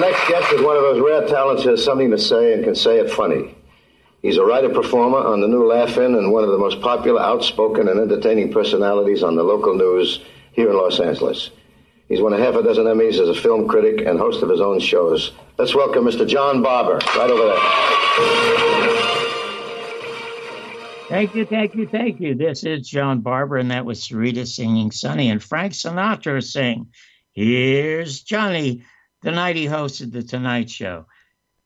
Our next guest is one of those rare talents who has something to say and can say it funny. He's a writer performer on the new Laugh-In and one of the most popular, outspoken, and entertaining personalities on the local news here in Los Angeles. He's won a half a dozen Emmys as a film critic and host of his own shows. Let's welcome Mr. John Barbour, right over there. Thank you, thank you, thank you. This is John Barbour, and that was Sarita singing Sunny, and Frank Sinatra saying, Here's Johnny, the night he hosted The Tonight Show.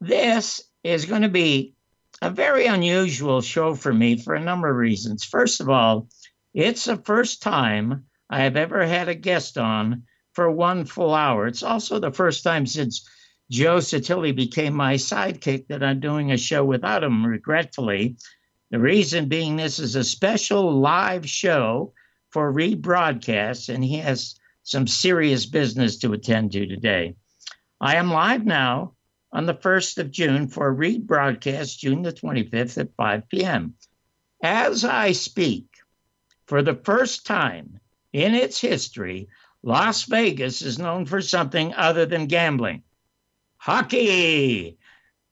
This is going to be a very unusual show for me for a number of reasons. First of all, it's the first time I have ever had a guest on for one full hour. It's also the first time since Joe Satilli became my sidekick that I'm doing a show without him, regretfully. The reason being this is a special live show for rebroadcast, and he has some serious business to attend to today. I am live now on the 1st of June for a rebroadcast June the 25th at 5 p.m. As I speak, for the first time in its history, Las Vegas is known for something other than gambling hockey.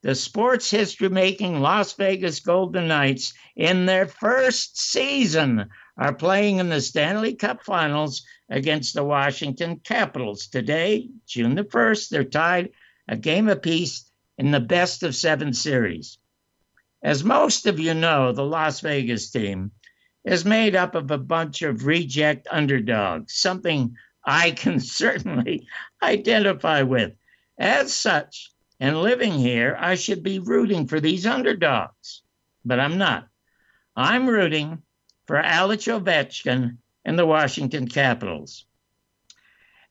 The sports history making Las Vegas Golden Knights in their first season are playing in the Stanley Cup Finals against the Washington Capitals. Today, June the 1st, they're tied a game apiece in the best of seven series. As most of you know, the Las Vegas team is made up of a bunch of reject underdogs, something I can certainly identify with. As such, and living here, I should be rooting for these underdogs, but I'm not. I'm rooting for Alex Ovechkin and the Washington Capitals.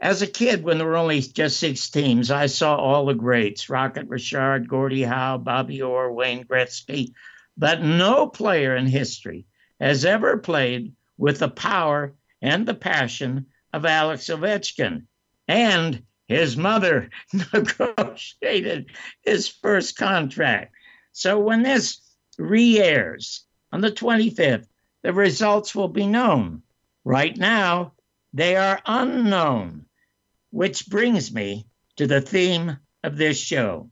As a kid, when there were only just six teams, I saw all the greats Rocket Richard, Gordie Howe, Bobby Orr, Wayne Gretzky. But no player in history has ever played with the power and the passion of Alex Ovechkin. And his mother negotiated his first contract. So when this re airs on the 25th, the results will be known. Right now, they are unknown. Which brings me to the theme of this show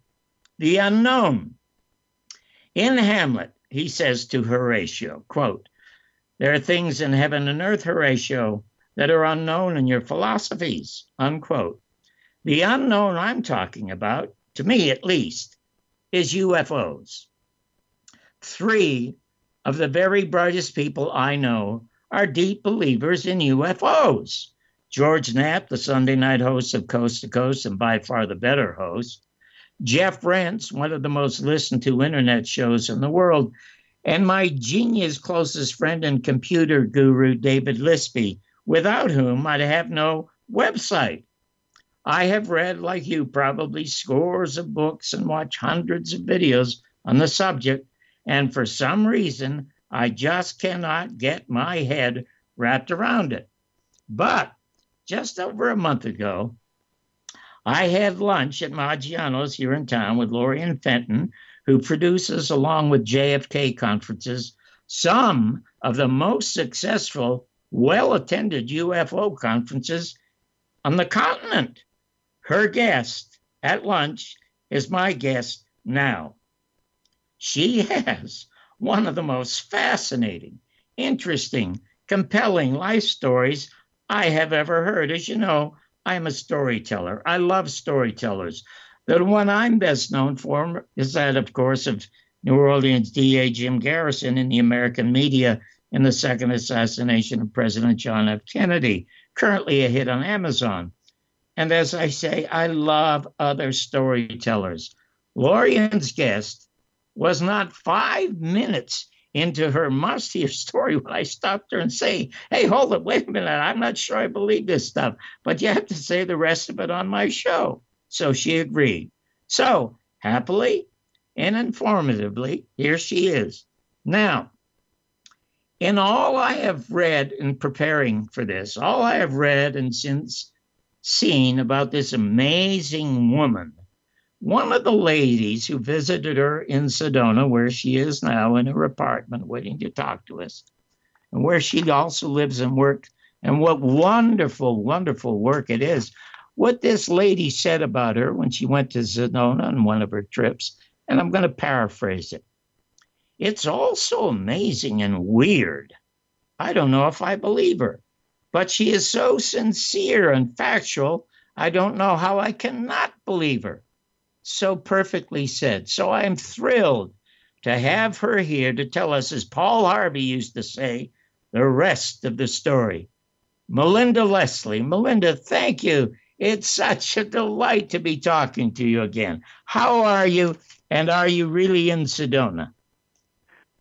the unknown. In Hamlet, he says to Horatio, quote, There are things in heaven and earth, Horatio, that are unknown in your philosophies, unquote. The unknown I'm talking about, to me at least, is UFOs. Three of the very brightest people I know are deep believers in UFOs. George Knapp, the Sunday night host of Coast to Coast and by far the better host, Jeff Rense, one of the most listened to internet shows in the world, and my genius closest friend and computer guru, David Lispy, without whom I'd have no website. I have read, like you, probably scores of books and watched hundreds of videos on the subject, and for some reason, I just cannot get my head wrapped around it. But just over a month ago, I had lunch at Maggiano's here in town with Lorien Fenton, who produces, along with JFK conferences, some of the most successful, well attended UFO conferences on the continent. Her guest at lunch is my guest now. She has one of the most fascinating, interesting, compelling life stories I have ever heard. As you know, I'm a storyteller. I love storytellers. The one I'm best known for is that, of course, of New Orleans DA Jim Garrison in the American media in the second assassination of President John F. Kennedy, currently a hit on Amazon. And as I say, I love other storytellers. Lorien's guest was not five minutes into her must hear story when I stopped her and say, Hey, hold it, wait a minute. I'm not sure I believe this stuff, but you have to say the rest of it on my show. So she agreed. So happily, and informatively, here she is. Now, in all I have read in preparing for this, all I have read and since seen about this amazing woman, one of the ladies who visited her in Sedona, where she is now in her apartment waiting to talk to us, and where she also lives and works, and what wonderful, wonderful work it is. What this lady said about her when she went to Sedona on one of her trips, and I'm going to paraphrase it. It's also amazing and weird. I don't know if I believe her, but she is so sincere and factual, I don't know how I cannot believe her. So perfectly said. So I am thrilled to have her here to tell us, as Paul Harvey used to say, the rest of the story. Melinda Leslie. Melinda, thank you. It's such a delight to be talking to you again. How are you? And are you really in Sedona?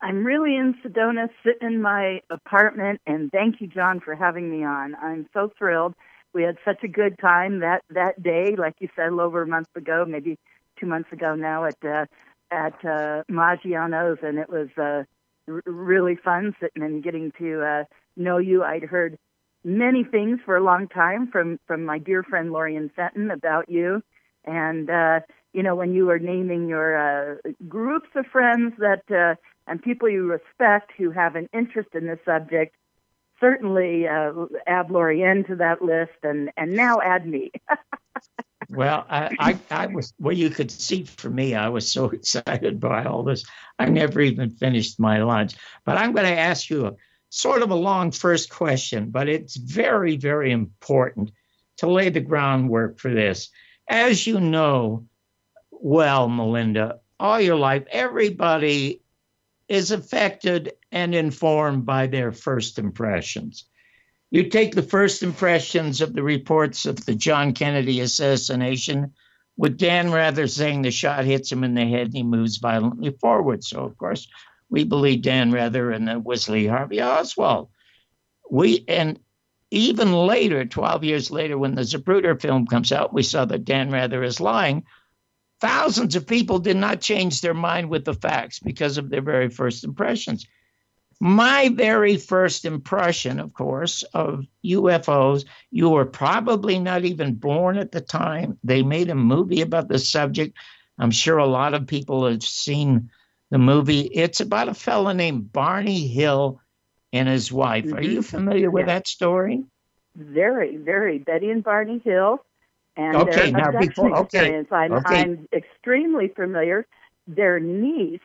I'm really in Sedona, sitting in my apartment, and thank you, John, for having me on. I'm so thrilled. We had such a good time that that day, like you said, a little over a month ago, maybe two months ago now at uh, at uh, Maggiano's, and it was uh, r- really fun sitting and getting to uh, know you. I'd heard many things for a long time from from my dear friend Lorien Fenton about you, and uh, you know when you were naming your uh, groups of friends that uh, and people you respect who have an interest in this subject, certainly uh, add Lorien to that list, and and now add me. well, I, I, I was well. You could see for me, I was so excited by all this. I never even finished my lunch. But I'm going to ask you a sort of a long first question, but it's very, very important to lay the groundwork for this. As you know, well, Melinda, all your life, everybody is affected and informed by their first impressions. You take the first impressions of the reports of the John Kennedy assassination, with Dan Rather saying the shot hits him in the head and he moves violently forward. So, of course, we believe Dan Rather and uh, it was Lee Harvey Oswald. We and even later, 12 years later, when the Zapruder film comes out, we saw that Dan Rather is lying. Thousands of people did not change their mind with the facts because of their very first impressions. My very first impression, of course, of UFOs, you were probably not even born at the time. They made a movie about the subject. I'm sure a lot of people have seen the movie. It's about a fellow named Barney Hill and his wife. Mm-hmm. Are you familiar with that story? Very, very. Betty and Barney Hill and okay, their now before, okay, experience. I'm, okay. I'm extremely familiar. Their niece,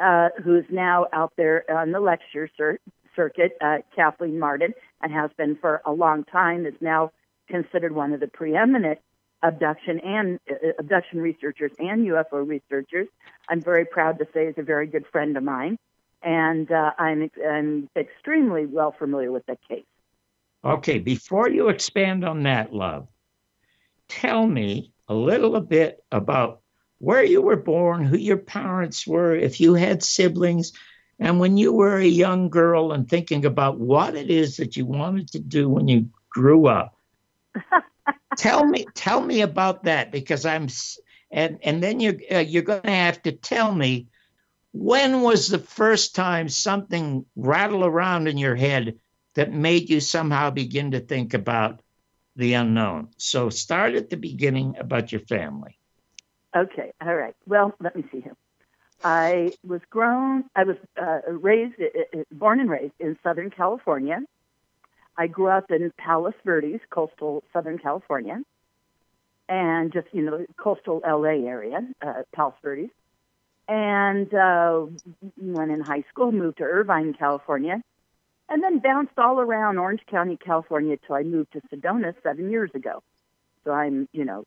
uh, who's now out there on the lecture cir- circuit, uh, Kathleen Marden, and has been for a long time, is now considered one of the preeminent abduction and uh, abduction researchers and UFO researchers. I'm very proud to say is a very good friend of mine, and uh, I'm, I'm extremely well familiar with that case. Okay, before you expand on that, love, tell me a little bit about where you were born, who your parents were, if you had siblings, and when you were a young girl and thinking about what it is that you wanted to do when you grew up. tell me, tell me about that because I'm, and and then you're uh, you're going to have to tell me when was the first time something rattled around in your head that made you somehow begin to think about the unknown. So start at the beginning about your family. Okay, all right. Well, let me see here. I was grown, I was uh, raised, uh, uh, born and raised in Southern California. I grew up in Palos Verdes, coastal Southern California, and just, you know, coastal LA area, uh, Palos Verdes. And uh, when in high school, moved to Irvine, California, and then bounced all around Orange County, California, till I moved to Sedona seven years ago. So I'm, you know,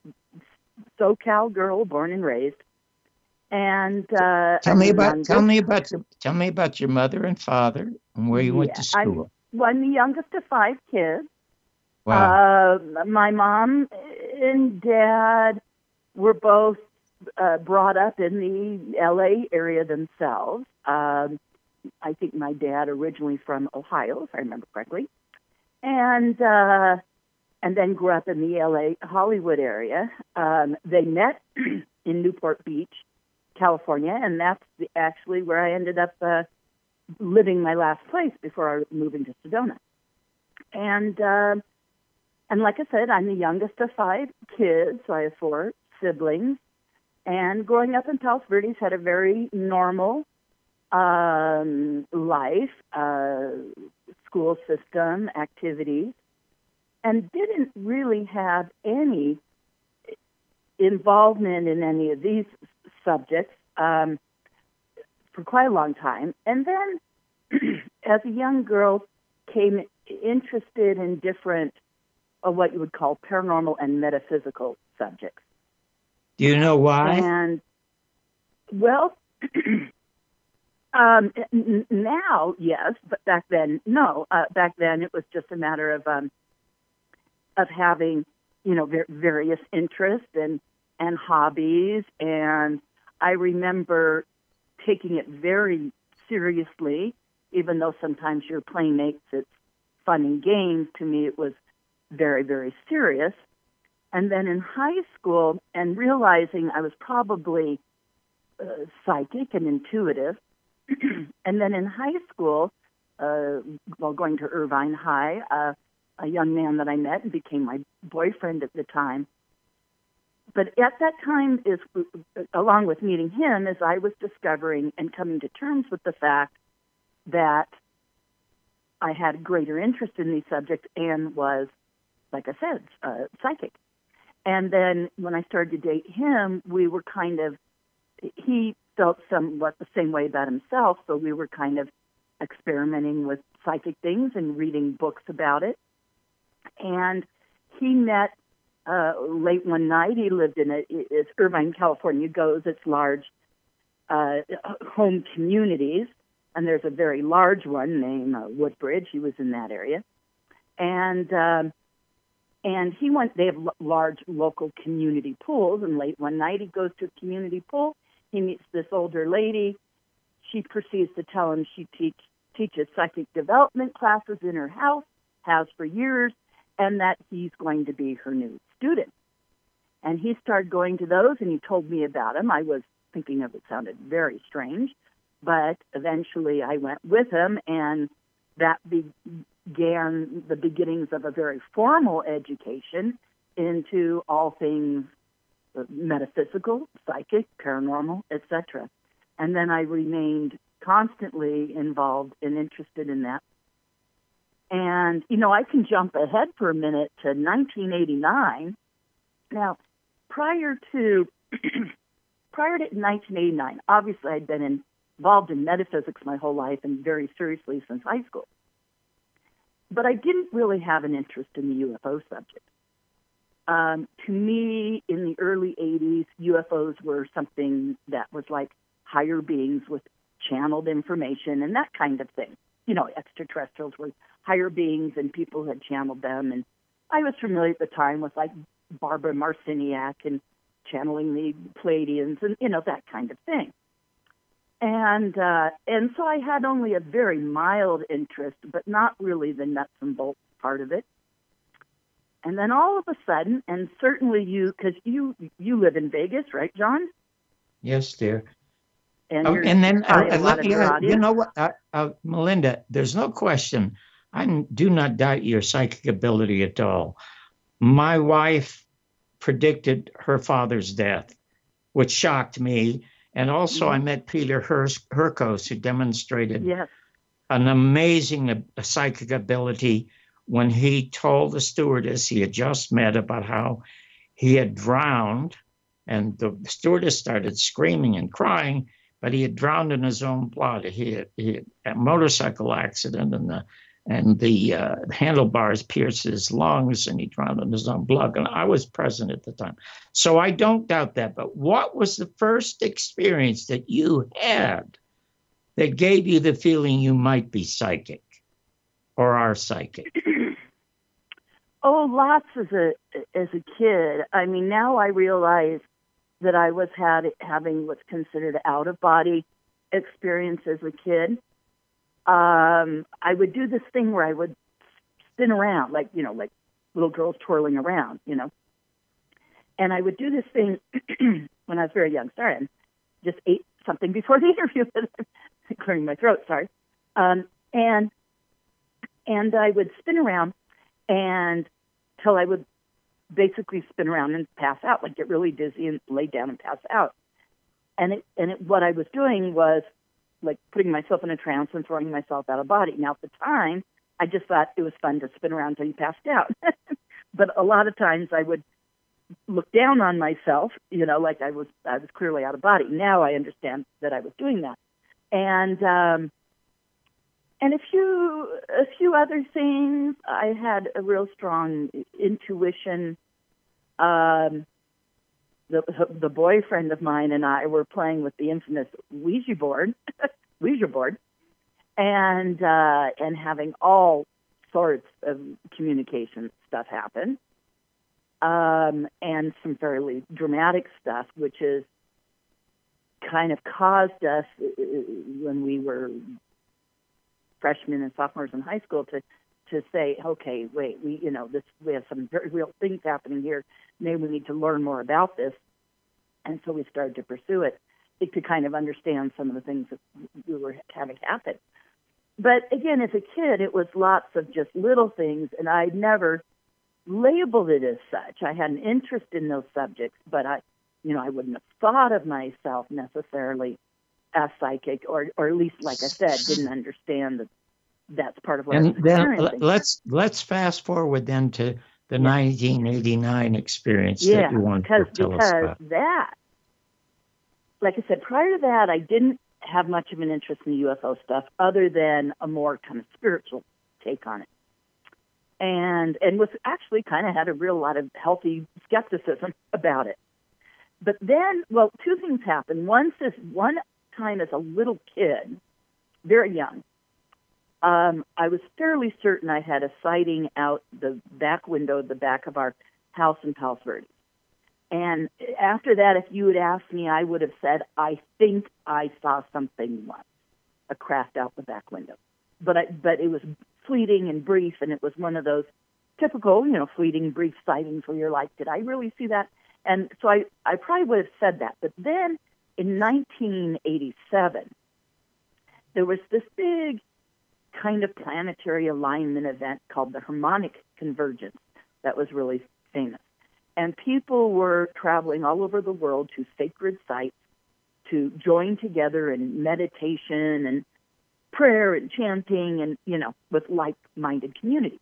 SoCal girl, born and raised. And uh, tell me about youngest. tell me about your tell me about your mother and father and where you yeah, went to school. I'm, well, I'm the youngest of five kids. Wow. Uh, my mom and dad were both uh, brought up in the LA area themselves. Um, I think my dad originally from Ohio, if I remember correctly, and uh, and then grew up in the LA Hollywood area. Um, they met in Newport Beach, California, and that's the, actually where I ended up uh, living my last place before I moving to Sedona. And uh, and like I said, I'm the youngest of five kids, so I have four siblings. And growing up in Palos Verdes had a very normal um, life, uh, school system, activities, and didn't really have any involvement in any of these subjects um, for quite a long time. And then, as a young girl, came interested in different, uh, what you would call paranormal and metaphysical subjects. Do you know why? And well, um, n- now yes, but back then no. Uh, back then it was just a matter of um, of having you know ver- various interests and and hobbies, and I remember taking it very seriously, even though sometimes your playmates it's fun and games. To me, it was very very serious. And then in high school, and realizing I was probably uh, psychic and intuitive. and then in high school, uh, while going to Irvine High, uh, a young man that I met and became my boyfriend at the time. But at that time, is along with meeting him, as I was discovering and coming to terms with the fact that I had greater interest in these subjects and was, like I said, uh, psychic. And then when I started to date him, we were kind of, he felt somewhat the same way about himself. So we were kind of experimenting with psychic things and reading books about it. And he met uh, late one night. He lived in a, it's Irvine, California goes, it's large uh, home communities. And there's a very large one named uh, Woodbridge. He was in that area. And, um, and he went, they have l- large local community pools. And late one night, he goes to a community pool. He meets this older lady. She proceeds to tell him she teach, teaches psychic development classes in her house, has for years, and that he's going to be her new student. And he started going to those, and he told me about him. I was thinking of it sounded very strange, but eventually I went with him, and that began the beginnings of a very formal education into all things metaphysical, psychic, paranormal, etc. And then I remained constantly involved and interested in that. And, you know, I can jump ahead for a minute to 1989. Now, prior to prior to 1989, obviously I'd been involved in metaphysics my whole life and very seriously since high school. But I didn't really have an interest in the UFO subject. Um, to me, in the early 80s, UFOs were something that was like higher beings with channeled information and that kind of thing. You know, extraterrestrials were higher beings and people had channeled them. And I was familiar at the time with like Barbara Marciniak and channeling the Pleiadians and, you know, that kind of thing. And uh, and so I had only a very mild interest, but not really the nuts and bolts part of it. And then all of a sudden, and certainly you, because you you live in Vegas, right, John? Yes, dear. And, Oh, and then, lot uh, yeah, you know what, uh, uh, Melinda, there's no question. I do not doubt your psychic ability at all. My wife predicted her father's death, which shocked me. And also, I met Peter Hurs- Hurkos, who demonstrated Yes. an amazing uh, psychic ability when he told the stewardess he had just met about how he had drowned. And the stewardess started screaming and crying, but he had drowned in his own blood. He had, he had a motorcycle accident, and the and the uh, handlebars pierced his lungs, and he drowned in his own blood. And I was present at the time, so I don't doubt that. But what was the first experience that you had that gave you the feeling you might be psychic or are psychic? Oh, lots as a as a kid. I mean, now I realize that I was had having what's considered out of body experience as a kid. Um, I would do this thing where I would spin around, like you know, like little girls twirling around, you know. And I would do this thing when I was very young. Sorry, I'm just ate something before the interview, clearing my throat. Sorry, um, and and I would spin around and till I would basically spin around and pass out, like get really dizzy and lay down and pass out. And it and it, what I was doing was like putting myself in a trance and throwing myself out of body. Now at the time, I just thought it was fun to spin around until you passed out. but a lot of times I would look down on myself, you know, like I was I was clearly out of body. Now I understand that I was doing that. And um and a few a few other things. I had a real strong intuition. Um, the the boyfriend of mine and I were playing with the infamous Ouija board, Ouija board, and uh, and having all sorts of communication stuff happen, um, and some fairly dramatic stuff, which is kind of caused us uh, when we were freshmen and sophomores in high school to to say, okay, wait, we you know this we have some very real things happening here. Maybe we need to learn more about this, and so we started to pursue it to kind of understand some of the things that we were having happen. But again, as a kid, it was lots of just little things, and I never labeled it as such. I had an interest in those subjects, but I, you know, I wouldn't have thought of myself necessarily as psychic, or or at least, like I said, didn't understand that that's part of what. And then let's let's fast forward then to the yeah. 1989 experience yeah, that you want because, to tell because us about. that, like I said, prior to that, I didn't have much of an interest in the UFO stuff, other than a more kind of spiritual take on it, and and was actually kind of had a real lot of healthy skepticism about it. But then, well, two things happened. One says one time as a little kid, very young, um, I was fairly certain I had a sighting out the back window the back of our house in Palos Verdes. And after that, if you had asked me, I would have said, I think I saw something once, a craft out the back window. But I, but it was fleeting and brief, and it was one of those typical, you know, fleeting, brief sightings where you're like, did I really see that? And so I, I probably would have said that. But then in 1987, there was this big kind of planetary alignment event called the Harmonic Convergence that was really famous. And people were traveling all over the world to sacred sites to join together in meditation and prayer and chanting and, you know, with like minded community.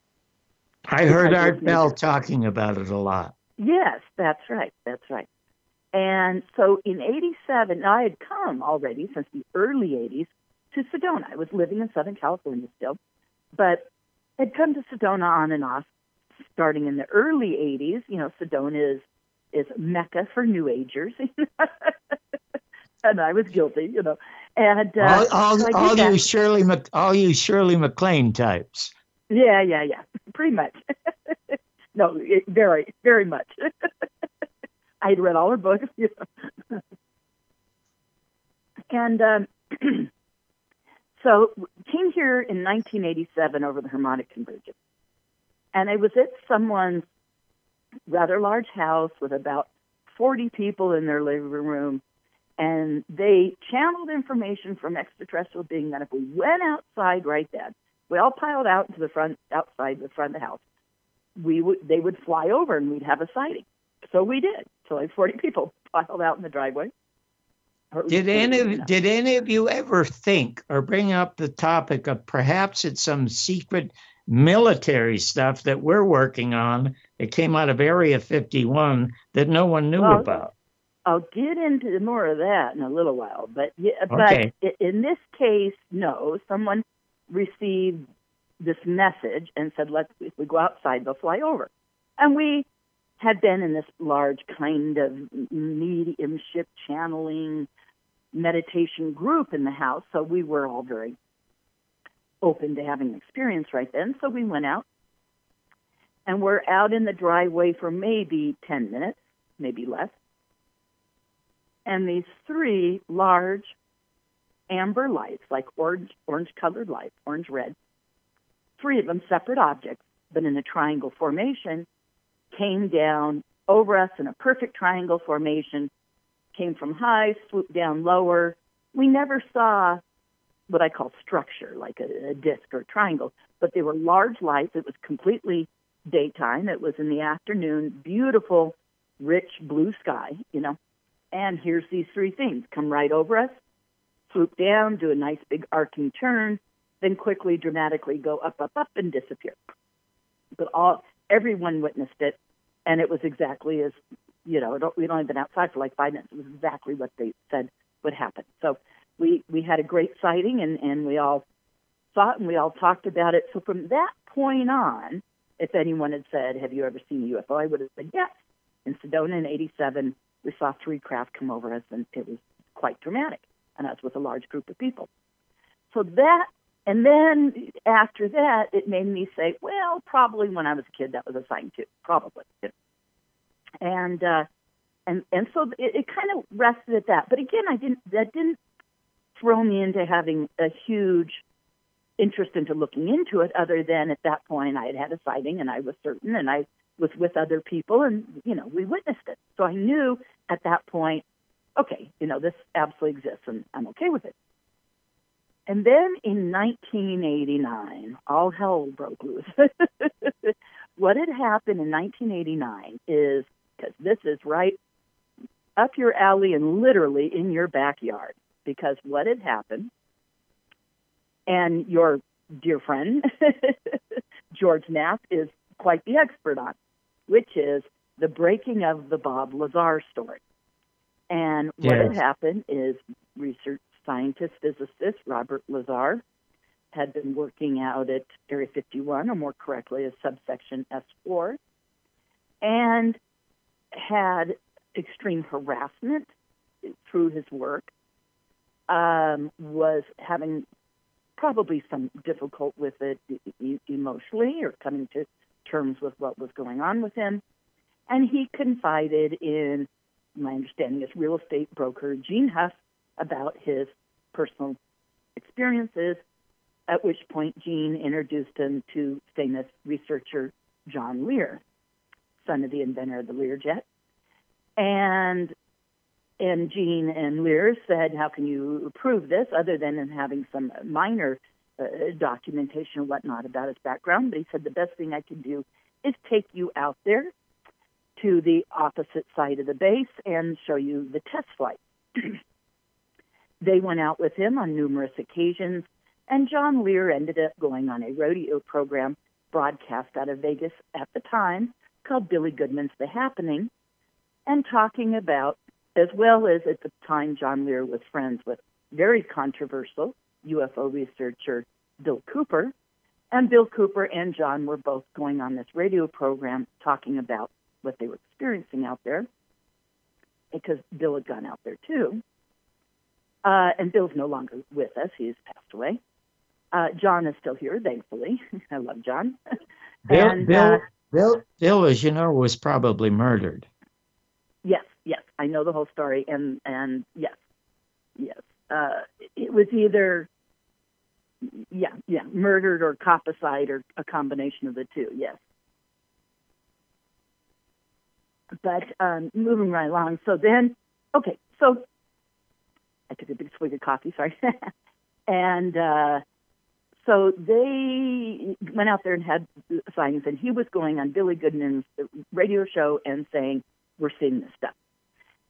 I heard Art Bell talking about it a lot. Yes, that's right. That's right. And so in 87, I had come already since the early 80s to Sedona. I was living in Southern California still, but had come to Sedona on and off starting in the early 80s. You know, Sedona is is mecca for New Agers, and I was guilty. You know, and uh, all, all, so all you Shirley all you Shirley MacLaine types. Yeah, yeah, yeah, pretty much. no, it, very, very much. I had read all her books, you know. and um, So came here in 1987 over the harmonic convergence. And I was at someone's rather large house with about 40 people in their living room. And they channeled information from extraterrestrial being that if we went outside right then, we all piled out into the front, outside the front of the house, we would, they would fly over and we'd have a sighting. So we did. So like 40 people piled out in the driveway. Did any of, did any of you ever think or bring up the topic of perhaps it's some secret military stuff that we're working on that came out of Area 51 that no one knew well, about? I'll get into more of that in a little while, but yeah, okay. but in this case, no. Someone received this message and said, "Let's if we go outside, they'll fly over," and we had been in this large kind of mediumship channeling meditation group in the house, so we were all very open to having experience right then. So we went out and we're out in the driveway for maybe 10 minutes, maybe less. And these three large amber lights, like orange, orange colored lights, orange red, three of them separate objects, but in a triangle formation, came down over us in a perfect triangle formation came from high, swooped down lower. We never saw what I call structure, like a, a disc or a triangle, but they were large lights. It was completely daytime. It was in the afternoon, beautiful, rich blue sky, you know. And here's these three things come right over us, swoop down, do a nice big arcing turn, then quickly, dramatically go up, up, up, and disappear. But all everyone witnessed it, and it was exactly as you know. We'd only been outside for like five minutes. It was exactly what they said would happen. So we we had a great sighting, and and we all saw it, and we all talked about it. So from that point on, if anyone had said, "Have you ever seen a UFO?" I would have said yes. In Sedona in '87, we saw three craft come over us, and it was quite dramatic, and I was with a large group of people. So that and then after that, it made me say, well, probably when I was a kid, that was a sign too, probably. And uh, and and so it, it kind of rested at that. But again, I didn't. That didn't throw me into having a huge interest into looking into it. Other than at that point, I had had a sighting, and I was certain, and I was with other people, and you know, we witnessed it. So I knew at that point, okay, you know, this absolutely exists, and I'm okay with it. And then in 1989, all hell broke loose. what had happened in 1989 is because this is right up your alley and literally in your backyard. Because what had happened, and your dear friend George Knapp is quite the expert on, which is the breaking of the Bob Lazar story. And what yes. had happened is research scientist physicist Robert Lazar had been working out at Area 51, or more correctly, as subsection S4, and had extreme harassment through his work, um, was having probably some difficult with it emotionally or coming to terms with what was going on with him. And he confided in, my understanding is real estate broker Gene Huff, about his personal experiences, at which point Gene introduced him to famous researcher John Lear, son of the inventor of the Learjet. And and Gene and Lear said, "How can you prove this other than in having some minor uh, documentation and whatnot about his background?" But he said the best thing I can do is take you out there to the opposite side of the base and show you the test flight. They went out with him on numerous occasions, and John Lear ended up going on a rodeo program broadcast out of Vegas at the time called Billy Goodman's The Happening, and talking about, as well as at the time John Lear was friends with very controversial UFO researcher Bill Cooper. And Bill Cooper and John were both going on this radio program talking about what they were experiencing out there because Bill had gone out there too. Uh, and Bill's no longer with us; he's passed away. Uh, John is still here, thankfully. I love John. Bill, and, Bill, uh, Bill, Bill, as you know, was probably murdered. Yes, yes, I know the whole story, and and yes, yes, uh, it was either yeah, yeah, murdered or copicide or a combination of the two. Yes. But um, moving right along. So then, okay, so I took a big swig of coffee, sorry. and uh, so they went out there and had sightings, and he was going on Billy Goodman's radio show and saying, We're seeing this stuff.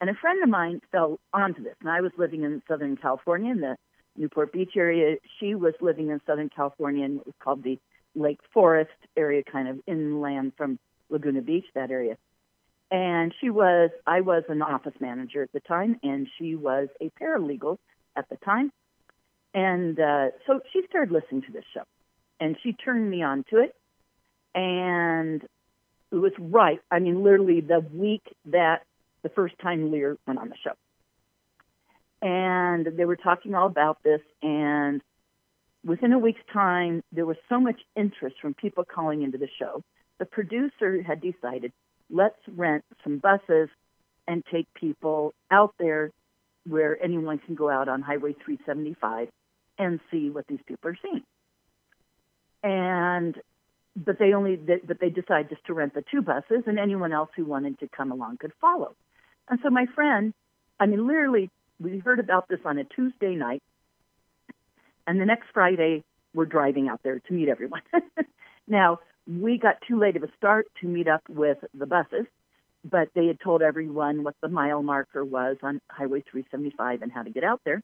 And a friend of mine fell onto this, and I was living in Southern California in the Newport Beach area. She was living in Southern California, and it was called the Lake Forest area, kind of inland from Laguna Beach, that area and she was i was an office manager at the time and she was a paralegal at the time. And uh, so she started listening to this show and she turned me on to it. And it was right i mean literally the week that the first time lear went on the show. And they were talking all about this and within a week's time there was so much interest from people calling into the show. The producer had decided let's rent some buses and take people out there where anyone can go out on Highway 375 and see what these people are seeing. And but they only they, but they decided just to rent the two buses, and anyone else who wanted to come along could follow. And so my friend I mean, literally, we heard about this on a Tuesday night, and the next Friday we're driving out there to meet everyone. now we got too late of a start to meet up with the buses, but they had told everyone what the mile marker was on Highway 375 and how to get out there.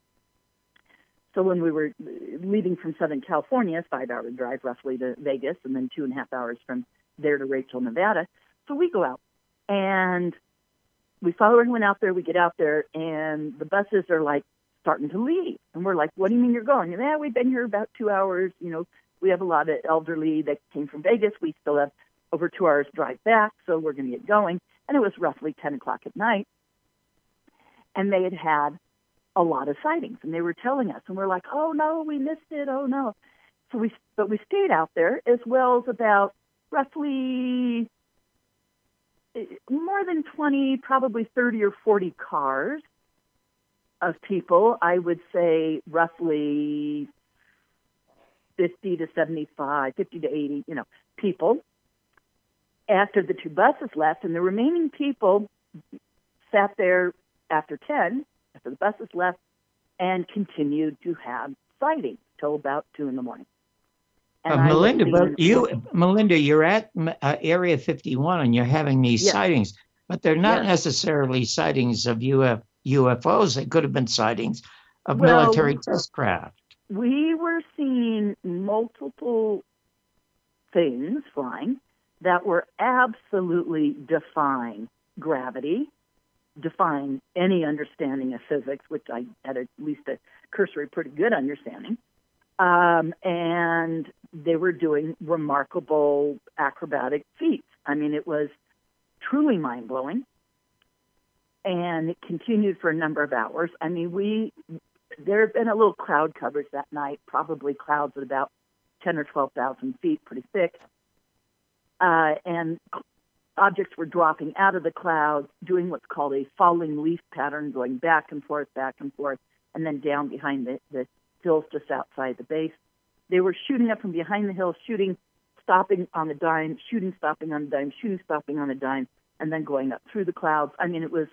So when we were leaving from Southern California, five hour drive roughly to Vegas, and then two and a half hours from there to Rachel, Nevada. So we go out and we follow everyone out there. We get out there, and the buses are like starting to leave, and we're like, "What do you mean you're going?" Yeah, we've been here about two hours. You know, we have a lot of elderly that came from Vegas. We still have over two hours drive back, so we're going to get going. And it was roughly 10 o'clock at night, and they had had a lot of sightings, and they were telling us, and we're like, "Oh no, we missed it! Oh no!" So we, but we stayed out there as well as about roughly eh, more than 20, probably 30 or 40 cars of people. I would say roughly 50 to 75, 50 to 80, you know, people. After the two buses left, and the remaining people sat there after 10, after the buses left, and continued to have sightings till about 2 in the morning. Uh, Melinda, but you, Melinda, you're at uh, Area 51 and you're having these yes. sightings, but they're not yes. necessarily sightings of Uf- UFOs. They could have been sightings of well, military test craft. We were seeing multiple things flying that were absolutely defying gravity, defying any understanding of physics, which I had at least a cursory pretty good understanding. Um, and they were doing remarkable acrobatic feats. I mean, it was truly mind blowing. And it continued for a number of hours. I mean, we, there had been a little cloud coverage that night, probably clouds at about 10 or 12,000 feet, pretty thick. Uh, and objects were dropping out of the clouds, doing what's called a falling leaf pattern, going back and forth, back and forth, and then down behind the, the hills just outside the base. They were shooting up from behind the hills, shooting, stopping on the dime, shooting, stopping on the dime, shooting, stopping on the dime, and then going up through the clouds. I mean, it was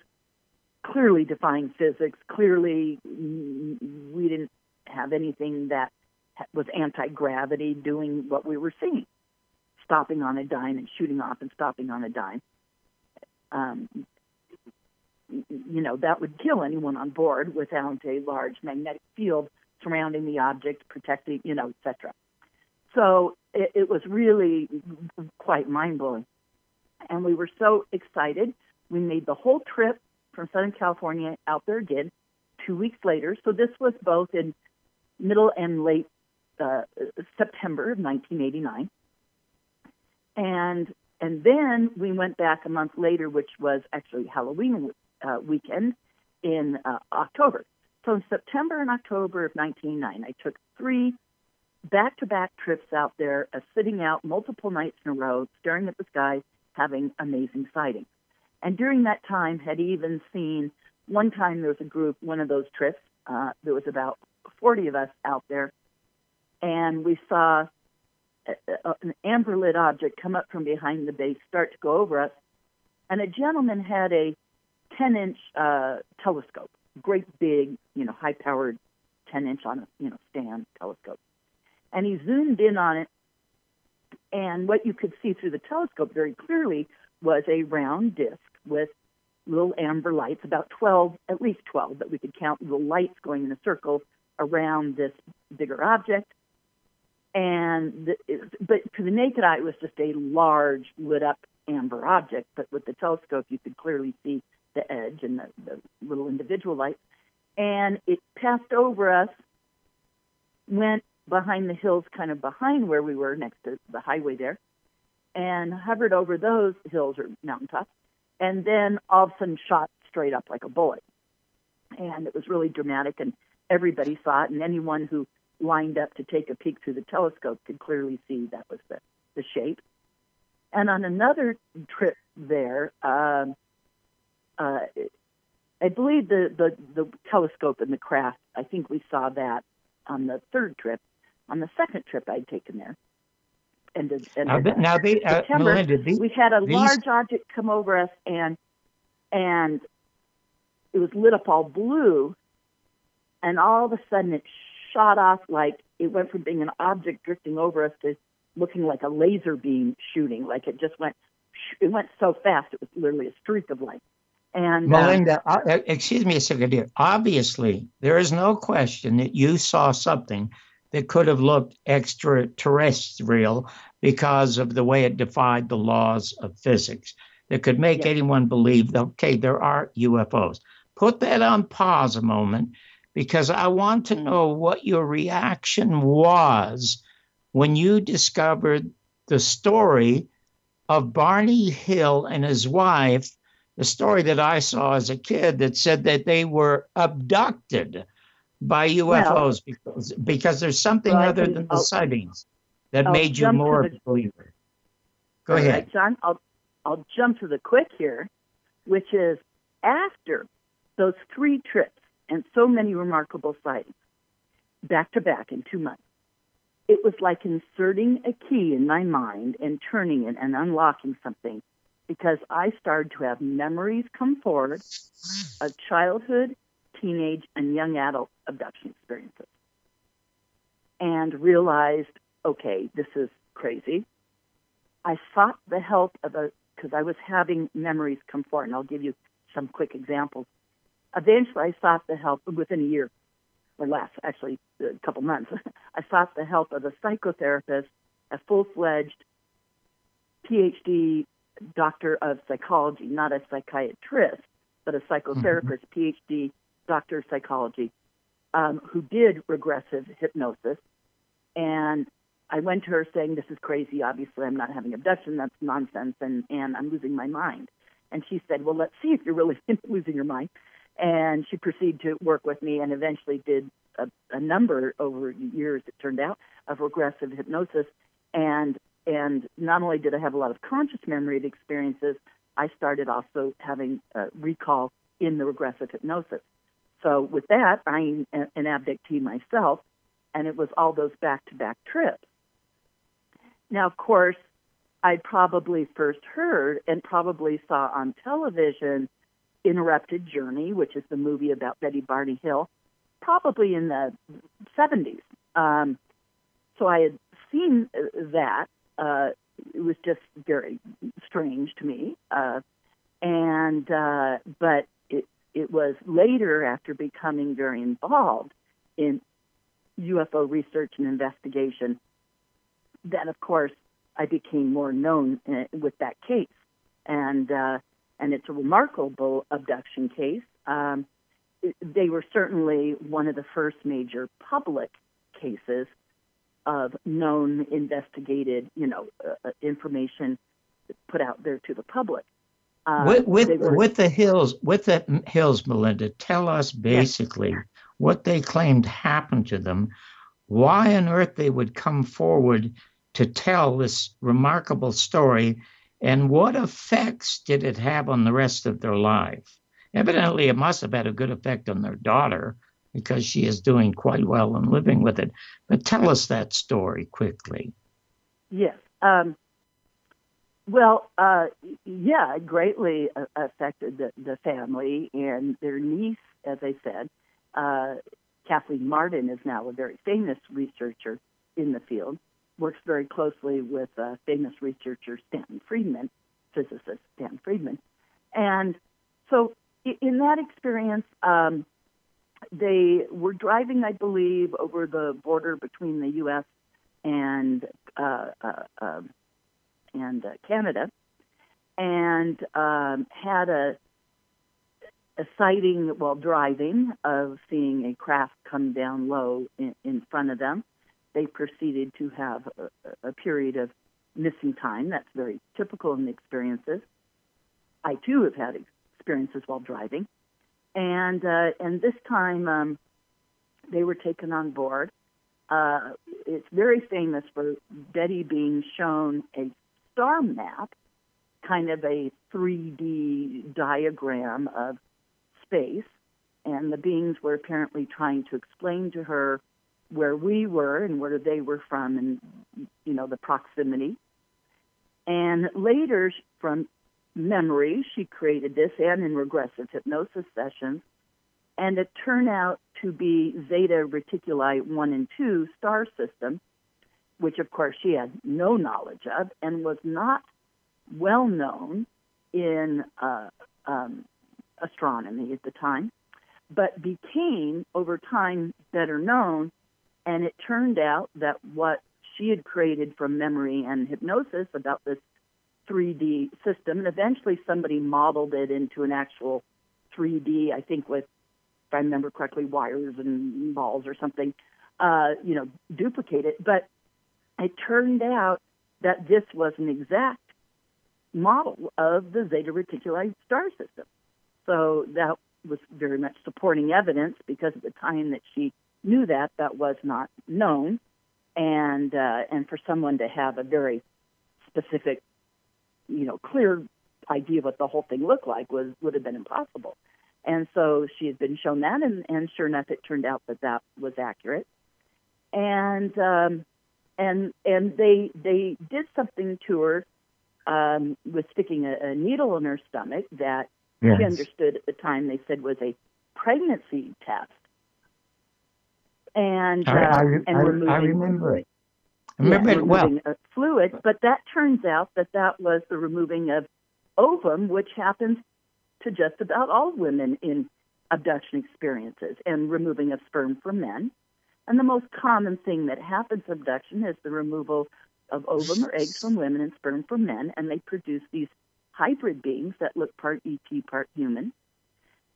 clearly defying physics. Clearly, we didn't have anything that was anti gravity doing what we were seeing, stopping on a dime and shooting off and stopping on a dime. Um, you know, that would kill anyone on board without a large magnetic field surrounding the object, protecting, you know, etc. So it, it was really quite mind blowing. And we were so excited. We made the whole trip from Southern California out there again two weeks later. So this was both in middle and late uh, September of 1989. And and then we went back a month later, which was actually Halloween uh, weekend in uh, October. So in September and October of 1999, I took three back-to-back trips out there, uh, sitting out multiple nights in a row, staring at the sky, having amazing sightings. And during that time, had even seen one time there was a group, one of those trips. Uh, there was about 40 of us out there, and we saw a, a, an amber lit object come up from behind the base, start to go over us, and a gentleman had a 10 inch uh, telescope great big, you know, high powered 10 inch on a, you know, stand telescope. And he zoomed in on it. And what you could see through the telescope very clearly was a round disc with little amber lights, about 12, at least 12, but we could count little lights going in a circle around this bigger object. And the, but to the naked eye, it was just a large lit up amber object. But with the telescope, you could clearly see the edge and the, the little individual lights. And it passed over us, went behind the hills, kind of behind where we were next to the highway there, and hovered over those hills or mountaintops, and then all of a sudden shot straight up like a bullet. And it was really dramatic, and everybody saw it, and anyone who lined up to take a peek through the telescope could clearly see that was the, the shape. And on another trip there, um, uh, I believe the, the, the telescope and the craft, I think we saw that on the third trip. On the second trip I'd taken there, and, and now, now they, uh, Melinda, we had a these... large object come over us, and and it was lit up all blue, and all of a sudden it shot off like it went from being an object drifting over us to looking like a laser beam shooting. Like it just went, it went so fast it was literally a streak of light. And uh, Melinda, uh, uh, excuse me a second here. Obviously, there is no question that you saw something that could have looked extraterrestrial because of the way it defied the laws of physics that could make anyone believe that, okay, there are UFOs. Put that on pause a moment because I want to mm-hmm. know what your reaction was when you discovered the story of Barney Hill and his wife, the story that I saw as a kid that said that they were abducted by UFOs because, because there's something Well, other than the I'll- sightings that I'll made you more of the- a believer. Go All right, ahead. John. I'll I'll jump to the quick here, which is after those three trips and so many remarkable sightings, back to back in two months. It was like inserting a key in my mind and turning it and unlocking something because I started to have memories come forward of childhood, teenage, and young adult abduction experiences. And realized, okay, this is crazy. I sought the help of a because I was having memories come forward, and I'll give you some quick examples. Eventually, I sought the help within a year or less, actually a couple months. I sought the help of a psychotherapist, a full-fledged PhD doctor of psychology, not a psychiatrist, but a mm-hmm. psychotherapist, PhD doctor of psychology, um, who did regressive hypnosis. And I went to her saying, This is crazy. Obviously, I'm not having abduction. That's nonsense. And, and I'm losing my mind. And she said, Well, let's see if you're really losing your mind. And she proceeded to work with me and eventually did a, a number over years, it turned out, of regressive hypnosis. And and not only did I have a lot of conscious memory of experiences, I started also having uh, recall in the regressive hypnosis. So with that, I'm an abductee myself, and it was all those back-to-back trips. Now, of course, I probably first heard and probably saw on television Interrupted Journey, which is the movie about Betty Barney Hill, probably in the 70s. Um, so I had seen uh, that. Uh, it was just very strange to me. Uh, and uh, but it was later after becoming very involved in UFO research and investigation that, of course, I became more known uh, with that case, and uh, and it's a remarkable abduction case. Um, they were certainly one of the first major public cases of known investigated, you know, uh, uh, information put out there to the public. Uh, with with, were- with the hills, with the hills, Melinda, tell us basically what they claimed happened to them, why on earth they would come forward to tell this remarkable story, and what effects did it have on the rest of their life? Evidently, it must have had a good effect on their daughter because she is doing quite well and living with it. But tell us that story quickly. Yes. Um, well, uh, yeah, it greatly uh, affected the, the family and their niece, as I said. Uh, Kathleen Marden is now a very famous researcher in the field, works very closely with uh, famous researcher Stanton Friedman, physicist Stanton Friedman. And so in that experience, um, they were driving, I believe, over the border between the U.S. and uh, uh, um, and uh, Canada, and um, had a a sighting while driving of seeing a craft come down low in, in front of them. They proceeded to have a, a period of missing time. That's very typical in the experiences. I too have had experiences while driving, and uh, and this time um, they were taken on board. Uh, it's very famous for Betty being shown a star map, kind of a 3D diagram of space, and the beings were apparently trying to explain to her where we were and where they were from, and you know the proximity. And later, from memory, she created this and in regressive hypnosis sessions. And it turned out to be Zeta Reticuli 1 and 2 star system, which of course she had no knowledge of and was not well known in uh, um, astronomy at the time, but became over time better known. And it turned out that what she had created from memory and hypnosis about this 3D system, and eventually somebody modeled it into an actual 3D, I think with, if I remember correctly, wires and balls or something, uh, you know, duplicate it. But it turned out that this was an exact model of the Zeta Reticuli star system. So that was very much supporting evidence because at the time that she knew that, that was not known. And, uh, and for someone to have a very specific, you know, clear idea of what the whole thing looked like was, would have been impossible. And so she had been shown that, and, and sure enough, it turned out that that was accurate. And um, and and they they did something to her um, with sticking a, a needle in her stomach that yes. she understood at the time they said was a pregnancy test. And, I, uh, I, and I, removing, I remember it. I remember yeah, it well. a fluid, but that turns out that that was the removing of ovum, which happens to just about all women in abduction experiences, and removing of sperm from men. And the most common thing that happens abduction is the removal of ovum or eggs from women and sperm from men, and they produce these hybrid beings that look part ET, part human.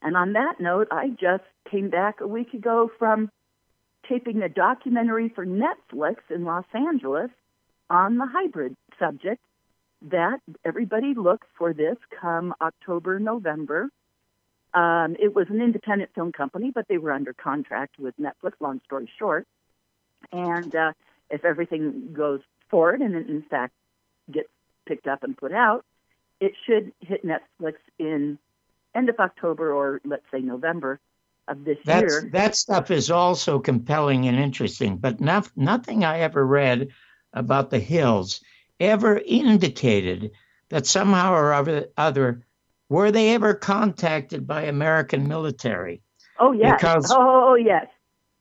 And on that note, I just came back a week ago from taping a documentary for Netflix in Los Angeles on the hybrid subject that everybody look for this come October, November. Um, it was an independent film company, but they were under contract with Netflix, long story short. And uh, if everything goes forward and in fact gets picked up and put out, it should hit Netflix in end of October or let's say November of this That's, year. That stuff is also compelling and interesting, but not, nothing I ever read about the hills ever indicated that somehow or other, other were they ever contacted by American military? Oh yes. Because, oh yes.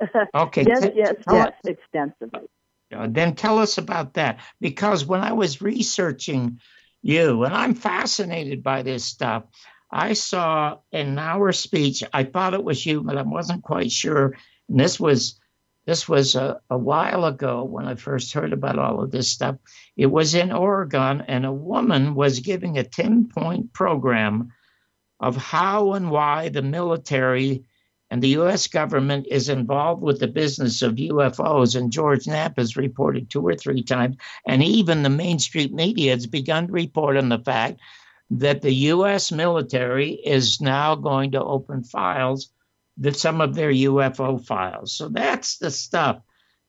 Okay. yes, t- yes, yes, extensively. Uh, then tell us about that. Because when I was researching you, and I'm fascinated by this stuff, I saw in our speech, I thought it was you, but I wasn't quite sure. And this was this was a, a while ago when I first heard about all of this stuff. It was in Oregon, and a woman was giving a 10 point program of how and why the military and the U.S. government is involved with the business of UFOs. And George Knapp has reported two or three times, and even the mainstream media has begun to report on the fact that the U.S. military is now going to open files that some of their UFO files. So that's the stuff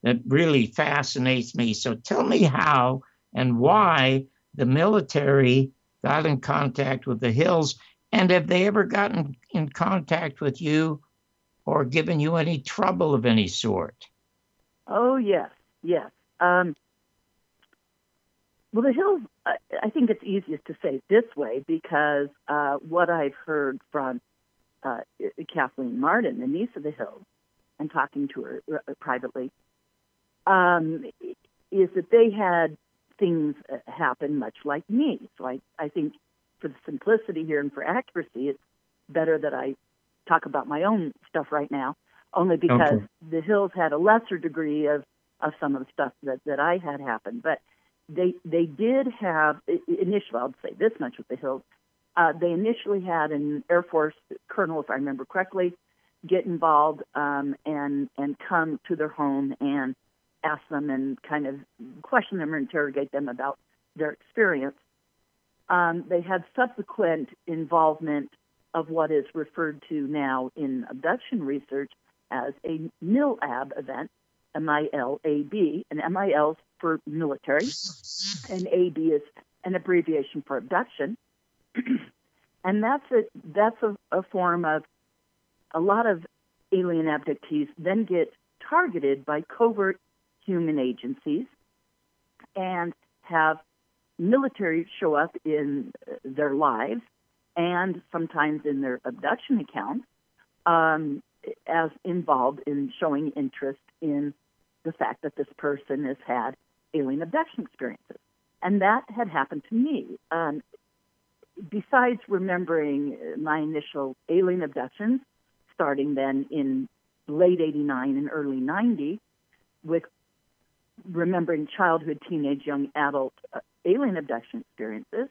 that really fascinates me. So tell me how and why the military got in contact with the Hills, and have they ever gotten in contact with you or given you any trouble of any sort? Oh yes, yes. Um, well, the Hills. I, I think it's easiest to say this way because uh, what I've heard from uh, Kathleen Marden, the niece of the Hills, and talking to her uh, privately, um, is that they had things uh, happen much like me. So I, I think for the simplicity here and for accuracy, it's better that I talk about my own stuff right now, only because Okay. the Hills had a lesser degree of, of some of the stuff that, that I had happened. But they they did have initially, I'll say this much with the Hills, uh, they initially had an Air Force colonel, if I remember correctly, get involved um, and and come to their home and ask them and kind of question them or interrogate them about their experience. Um, they had subsequent involvement of what is referred to now in abduction research as a MILAB event, M-I-L-A-B, and M-I-L for military, and A-B is an abbreviation for abduction. and that's a that's a, a form of a lot of alien abductees then get targeted by covert human agencies and have military show up in their lives and sometimes in their abduction accounts um, as involved in showing interest in the fact that this person has had alien abduction experiences. And that had happened to me. Um, besides remembering my initial alien abductions, starting then in late 89 and early 90, with remembering childhood, teenage, young adult uh, alien abduction experiences,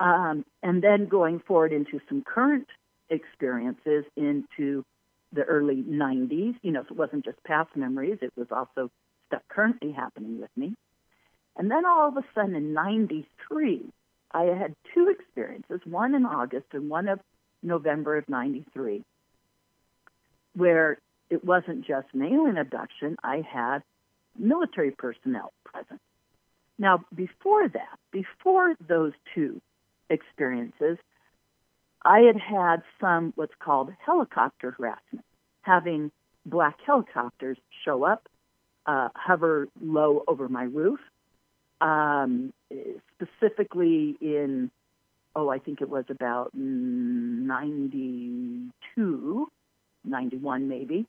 um, and then going forward into some current experiences into the early 90s. You know, so it wasn't just past memories, it was also stuff currently happening with me. And then all of a sudden in 93, I had two experiences, one in August and one of November of 93, where it wasn't just an alien abduction, I had military personnel present. Now, before that, before those two experiences, I had had some what's called helicopter harassment, having black helicopters show up, uh, hover low over my roof, um, specifically in, oh, I think it was about 92, 91 maybe.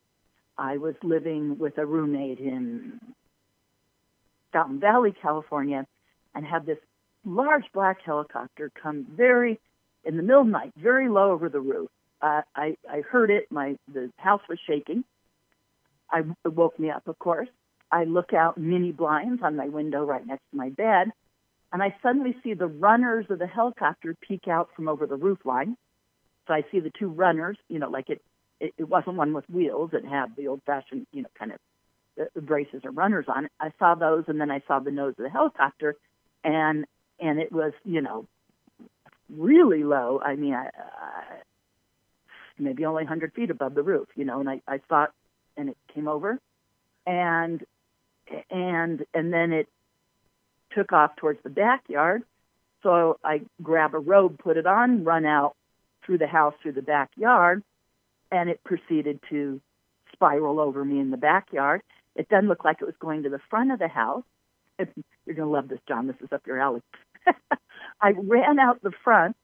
I was living with a roommate in Fountain Valley, California, and had this large black helicopter come very in the middle of the night, very low over the roof. Uh, I, I heard it. My the house was shaking. I it woke me up, of course. I look out mini blinds on my window right next to my bed, and I suddenly see the runners of the helicopter peek out from over the roof line. So I see the two runners, you know, like it, it, it wasn't one with wheels. It had the old fashioned, you know, kind of the braces or runners on it. I saw those, and then I saw the nose of the helicopter, and and it was, you know, really low. I mean, I, uh, maybe only 100 feet above the roof, you know, and I, I saw it, and it came over, and and and then it took off towards the backyard. So I grab a robe, put it on, run out through the house through the backyard, and it proceeded to spiral over me in the backyard. It doesn't look like it was going to the front of the house. You're going to love this, John. This is up your alley. I ran out the front,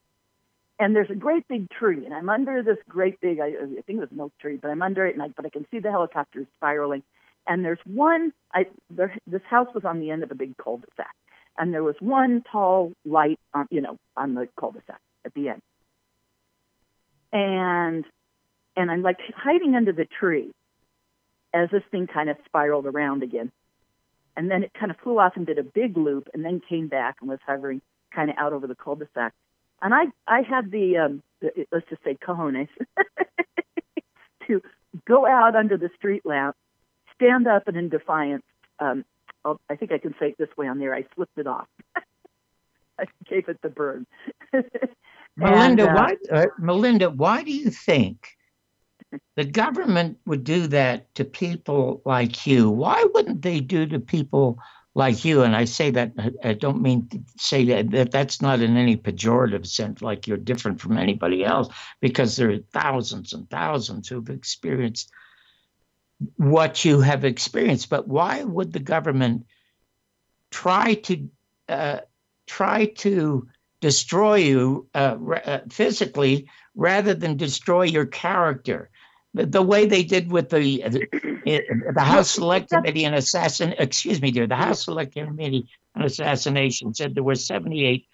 and there's a great big tree, and I'm under this great big, I, I think it was an oak tree, but I'm under it, and I, but I can see the helicopter spiraling. And there's one, I, there, this house was on the end of a big cul-de-sac, and there was one tall light, on, you know, on the cul-de-sac at the end. And and I'm like hiding under the tree as this thing kind of spiraled around again. And then it kind of flew off and did a big loop and then came back and was hovering kind of out over the cul-de-sac. And I, I had the, um, the let's just say cojones to go out under the street lamp, stand up and in defiance, um, I think I can say it this way on there, I flipped it off. I gave it the burn. Melinda, and, uh, why, uh, Melinda, why do you think the government would do that to people like you. Why wouldn't they do to people like you? And I say that I don't mean to say that, that that's not in any pejorative sense, like you're different from anybody else, because there are thousands and thousands who've experienced what you have experienced. But why would the government try to uh, try to destroy you uh, uh, physically rather than destroy your character? the, the way they did with the the, the House Select Committee and assassin. Excuse me, dear. The House Select Committee on Assassination said there were 78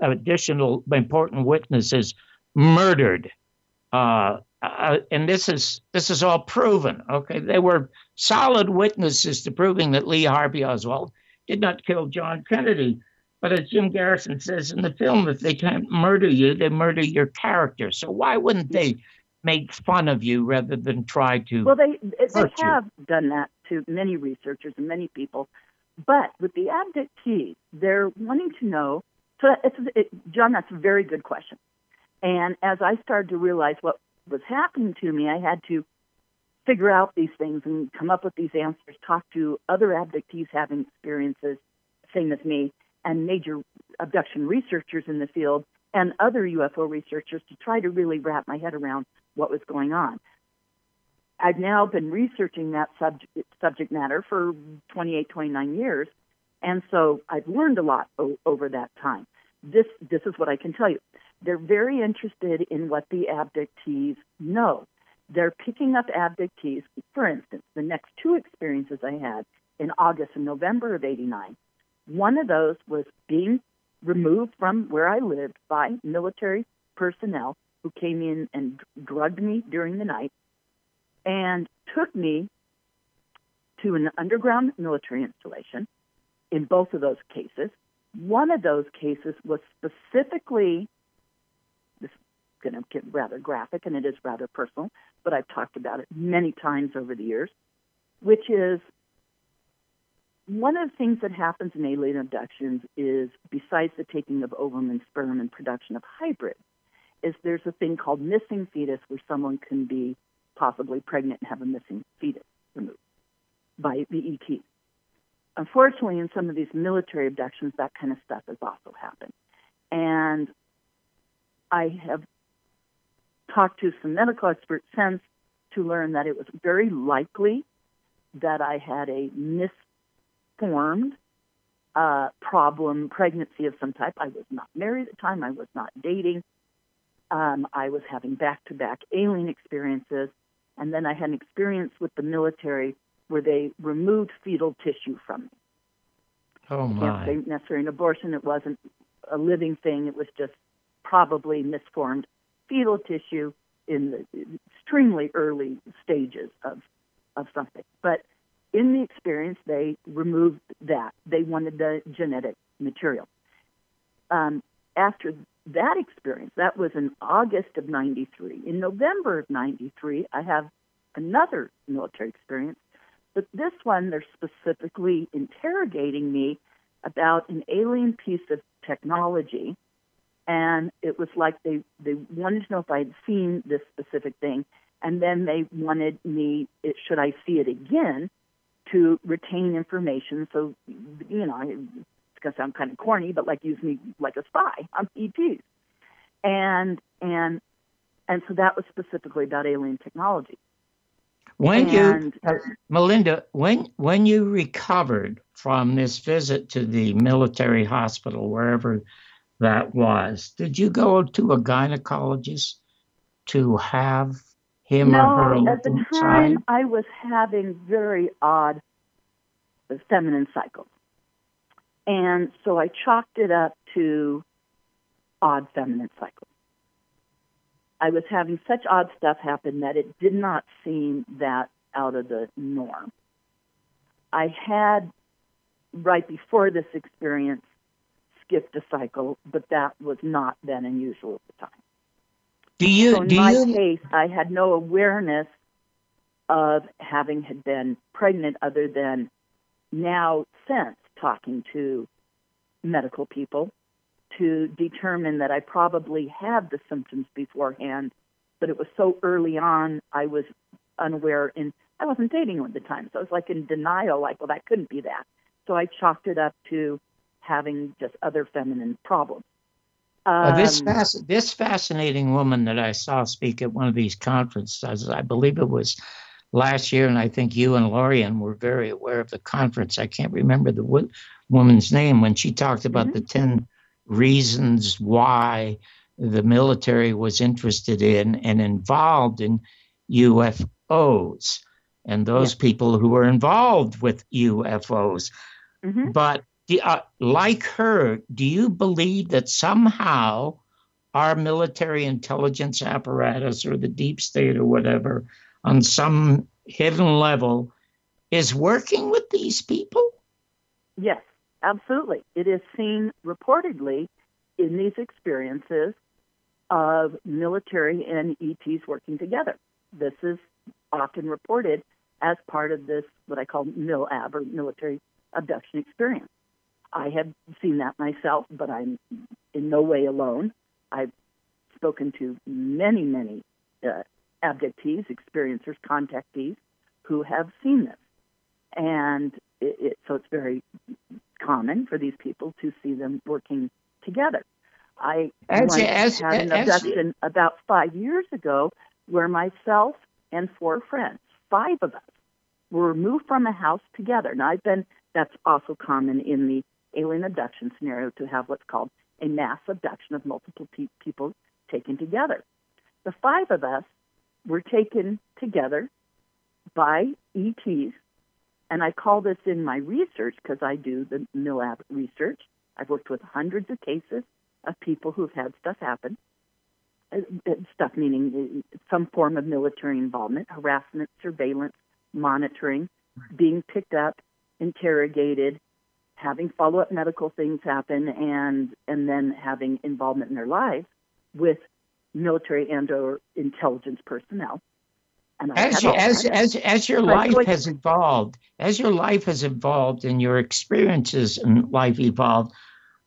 additional important witnesses murdered. Uh, uh, and this is this is all proven. Okay, they were solid witnesses to proving that Lee Harvey Oswald did not kill John Kennedy. But as Jim Garrison says in the film, if they can't murder you, they murder your character. So why wouldn't they make fun of you rather than try to. Well, they they have you. done that to many researchers and many people, but with the abductees, they're wanting to know. So it's it, John, that's a very good question. And as I started to realize what was happening to me, I had to figure out these things and come up with these answers. Talk to other abductees having experiences, same as me, and major abduction researchers in the field and other UFO researchers to try to really wrap my head around what was going on. I've now been researching that subject, subject matter for 28, 29 years, And so I've learned a lot o- over that time. This, this is what I can tell you. They're very interested in what the abductees know. They're picking up abductees. For instance, the next two experiences I had in August and November of 89, one of those was being removed from where I lived by military personnel who came in and drugged me during the night and took me to an underground military installation in both of those cases. One of those cases was specifically, going to get rather graphic and it is rather personal, but I've talked about it many times over the years, which is one of the things that happens in alien abductions is, besides the taking of ovum and sperm and production of hybrids, is there's a thing called missing fetus where someone can be possibly pregnant and have a missing fetus removed by the ET. Unfortunately, in some of these military abductions, that kind of stuff has also happened. And I have talked to some medical experts since to learn that it was very likely that I had a misformed uh, problem pregnancy of some type. I was not married at the time. I was not dating. Um, I was having back to back alien experiences. And then I had an experience with the military where they removed fetal tissue from me. Oh my! say necessarily an abortion. It wasn't a living thing. It was just probably misformed fetal tissue in the extremely early stages of of something. But in the experience, they removed that. They wanted the genetic material. Um, after that experience, that was in August of '93. In November of '93, I have another military experience but this one, they're specifically interrogating me about an alien piece of technology. And it was like they, they wanted to know if I had seen this specific thing. And then they wanted me, it, should I see it again, to retain information. So, you know, it's to sound kind of corny, but like use me like a spy on ETs. And, and, and so that was specifically about alien technology. When you, And- uh, Melinda, when when you recovered from this visit to the military hospital, wherever that was, did you go to a gynecologist to have him or her No, at the time I was having very odd feminine cycles. And so I chalked it up to odd feminine cycles. I was having such odd stuff happen that it did not seem that out of the norm. I had, right before this experience, skipped a cycle, but that was not that unusual at the time. Do you So in do my you case, I had no awareness of having had been pregnant other than now since talking to medical people to determine that I probably had the symptoms beforehand, but it was so early on I was unaware and I wasn't dating him at the time. So I was like in denial, like, well that couldn't be that. So I chalked it up to having just other feminine problems. Uh, this Um, fasc- this fascinating woman that I saw speak at one of these conferences, I believe it was last year, and I think you and Lorien were very aware of the conference. I can't remember the wo- woman's name when she talked about Mhm. the ten reasons why the military was interested in and involved in UFOs, and those people who were involved with UFOs. mhm. But do- uh, like her, do you believe that somehow our military intelligence apparatus or the deep state or whatever, on some hidden level, is working with these people? Yes, absolutely. It is seen reportedly in these experiences of military and ETs working together. This is often reported as part of this, what I call MILAB or military abduction experience. I have seen that myself, but I'm in no way alone. I've spoken to many, many uh, abductees, experiencers, contactees who have seen this. And it, it, so it's very common for these people to see them working together. I As- as- had an as- abduction about five years ago where myself and four friends, five of us, were removed from a house together. Now, I've been, that's also common in the alien abduction scenario to have what's called a mass abduction of multiple pe- people taken together. The five of us were taken together by ETs, and I call this in my research because I do the MILAB research. I've worked with hundreds of cases of people who've had stuff happen. Uh, uh, stuff meaning uh, some form of military involvement, harassment, surveillance, monitoring, being picked up, interrogated, having follow-up medical things happen, and and then having involvement in their lives with military and or intelligence personnel. And as, you, as, as, as your life has evolved, as your life has evolved and your experiences in life evolved,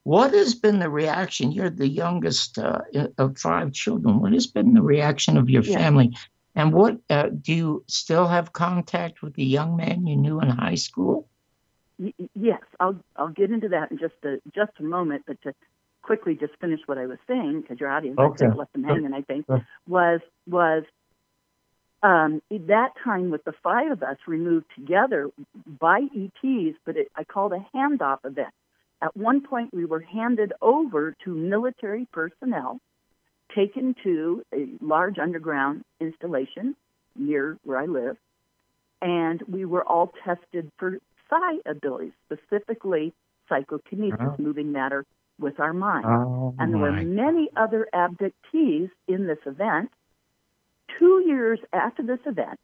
what has been the reaction? You're the youngest uh, of five children. What has been the reaction of your yeah. family? And what uh, do you still have contact with the young man you knew in high school? Yes, I'll I'll get into that in just a just a moment. But to quickly just finish what I was saying, because your audience okay. I left them hanging, I think, was was um, that time with the five of us removed together by ETs, but it, I called a handoff event. At one point, we were handed over to military personnel, taken to a large underground installation near where I live, and we were all tested for psi abilities, specifically psychokinesis, oh. moving matter with our mind. Oh, and there were many other abductees in this event. Two years after this event,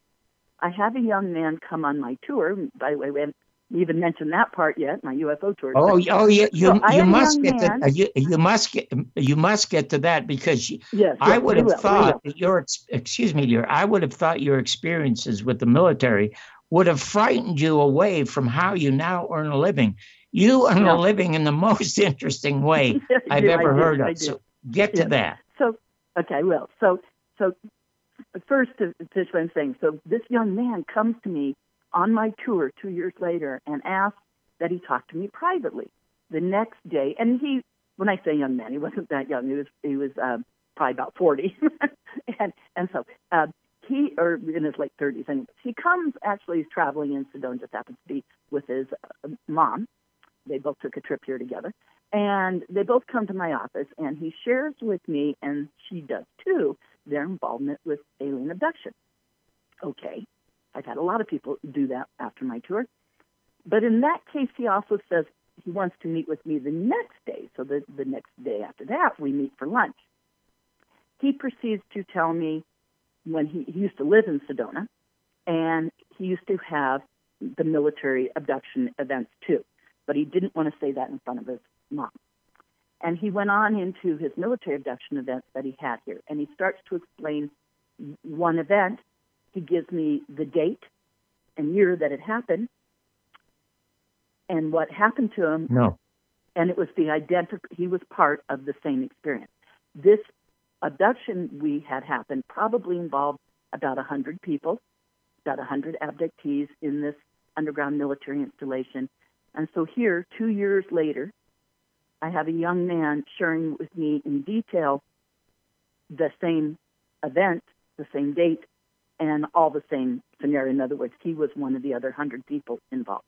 I have a young man come on my tour. By the way, we haven't even mentioned that part yet. My UFO tour. Oh, oh, yeah. You, so you must get man, to, you, you must get you must get to that because you, yes, I yes, would have will, thought your excuse me, dear. I would have thought your experiences with the military would have frightened you away from how you now earn a living. You earn yeah. a living in the most interesting way I've do, ever do, heard of. So get to that. So, okay, well, so so first to finish what I'm saying. So this young man comes to me on my tour two years later and asks that he talk to me privately. The next day, and he, when I say young man, he wasn't that young. He was he was um, probably about forty, and and so uh, he or in his late 30s anyways he comes actually he's traveling in sedona just happens to be with his uh, mom. They both took a trip here together. And they both come to my office and he shares with me and she does too their involvement with alien abduction. Okay i've had a lot of people do that after my tour. But in that case he also says he wants to meet with me the next day. So the, the next day after that we meet for lunch. He proceeds to tell me when he, he used to live in Sedona, and he used to have the military abduction events too, but he didn't want to say that in front of his mom. And he went on into his military abduction events that he had here, and he starts to explain one event. He gives me the date and year that it happened, and what happened to him. No. And it was the identical. He was part of the same experience. This abduction we had happened probably involved about 100 people, about 100 abductees in this underground military installation. And so here, two years later, I have a young man sharing with me in detail the same event, the same date, and all the same scenario. In other words, he was one of the other 100 people involved.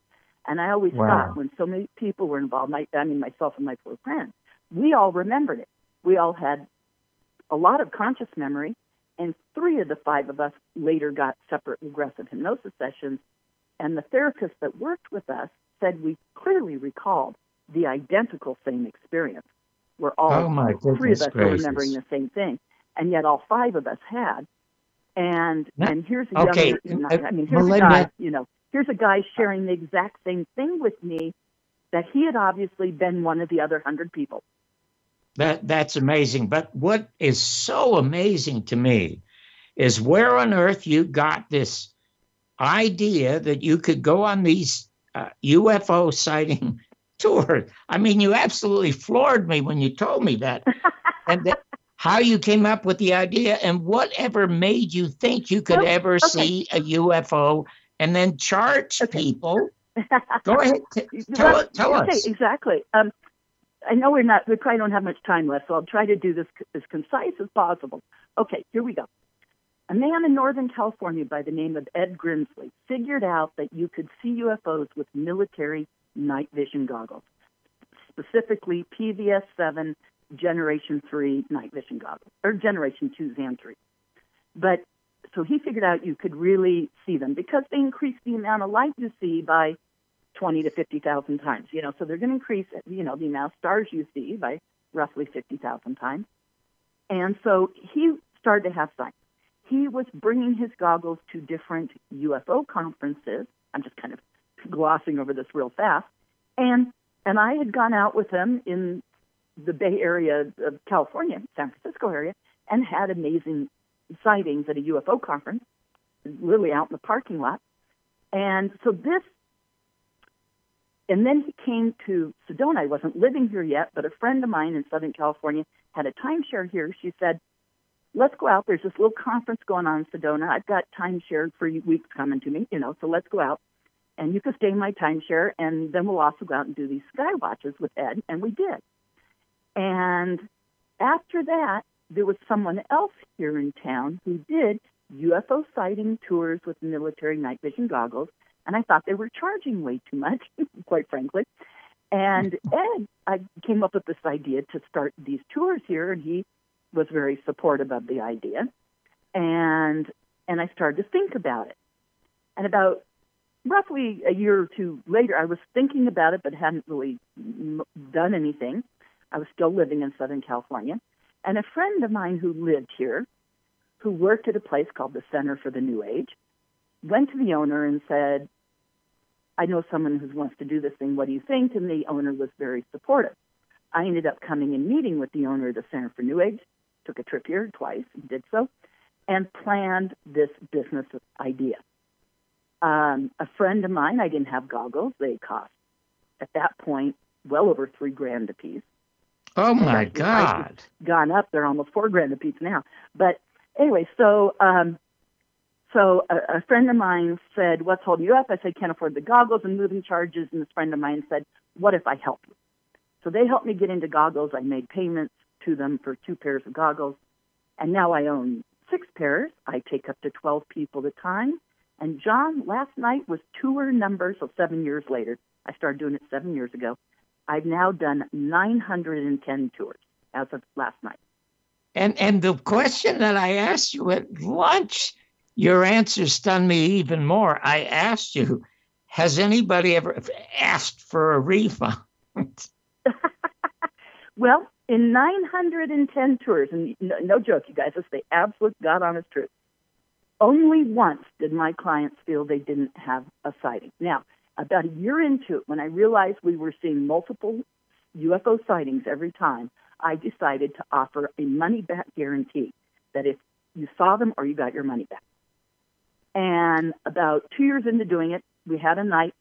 And I always wow. thought when so many people were involved, my, I mean, myself and my four friends, we all remembered it. We all had a lot of conscious memory, and three of the five of us later got separate regressive hypnosis sessions. And the therapist that worked with us said we clearly recalled the identical same experience. We're all oh three of us were remembering the same thing, and yet all five of us had. And now, and here's a okay. young, I mean, here's Melinda, a guy, you know, here's a guy sharing the exact same thing with me that he had obviously been one of the other hundred people. That that's amazing. But what is so amazing to me is where on earth you got this idea that you could go on these uh, UFO sighting tours. I mean, you absolutely floored me when you told me that, and that, how you came up with the idea, and whatever made you think you could well, ever okay. see a UFO, and then charge okay. people. Go ahead, t- tell, well, tell okay, us. Exactly. Um, I know we're not, we probably don't have much time left, so I'll try to do this as concise as possible. Okay, here we go. A man in Northern California by the name of Ed Grimsley figured out that you could see UFOs with military night vision goggles, specifically PVS 7 Generation 3 night vision goggles, or Generation 2 Xan 3. But so he figured out you could really see them because they increase the amount of light you see by 20 to 50,000 times. You know, so they're going to increase, you know, the amount of stars you see by roughly 50,000 times. And so he started to have sight. He was bringing his goggles to different UFO conferences. I'm just kind of glossing over this real fast. And and I had gone out with him in the Bay Area of California, San Francisco area, and had amazing sightings at a UFO conference, literally out in the parking lot. And so this, and then he came to Sedona. I wasn't living here yet, but a friend of mine in Southern California had a timeshare here. She said, let's go out. There's this little conference going on in Sedona. I've got timeshare for weeks coming to me, you know, so let's go out. And you can stay in my timeshare, and then we'll also go out and do these sky watches with Ed. And we did. And after that, there was someone else here in town who did UFO sighting tours with military night vision goggles, and I thought they were charging way too much, quite frankly. And Ed, I came up with this idea to start these tours here, and he was very supportive of the idea. And and I started to think about it. And about roughly a year or two later, I was thinking about it, but hadn't really done anything. I was still living in Southern California. And a friend of mine who lived here, who worked at a place called the Center for the New Age, went to the owner and said, I know someone who wants to do this thing. What do you think? And the owner was very supportive. I ended up coming and meeting with the owner of the Center for New Age, took a trip here twice and did so, and planned this business idea. Um, a friend of mine, I didn't have goggles. They cost, at that point, well over three grand a piece. Oh my God! Gone up. They're almost four grand a piece now. But anyway, so um, so a, a friend of mine said, "What's holding you up?" I said, "Can't afford the goggles and moving charges." And this friend of mine said, "What if I help you?" So they helped me get into goggles. I made payments to them for two pairs of goggles, and now I own six pairs. I take up to twelve people at a time. And John, last night was tour number, so seven years later. I started doing it seven years ago. I've now done 910 tours as of last night. And and the question that I asked you at lunch, your answer stunned me even more. I asked you, has anybody ever asked for a refund? well, in 910 tours, and no, no joke, you guys, it's the absolute God honest truth. Only once did my clients feel they didn't have a sighting. Now, about a year into it, when I realized we were seeing multiple UFO sightings every time, I decided to offer a money back guarantee that if you saw them or you got your money back. And about two years into doing it, we had a night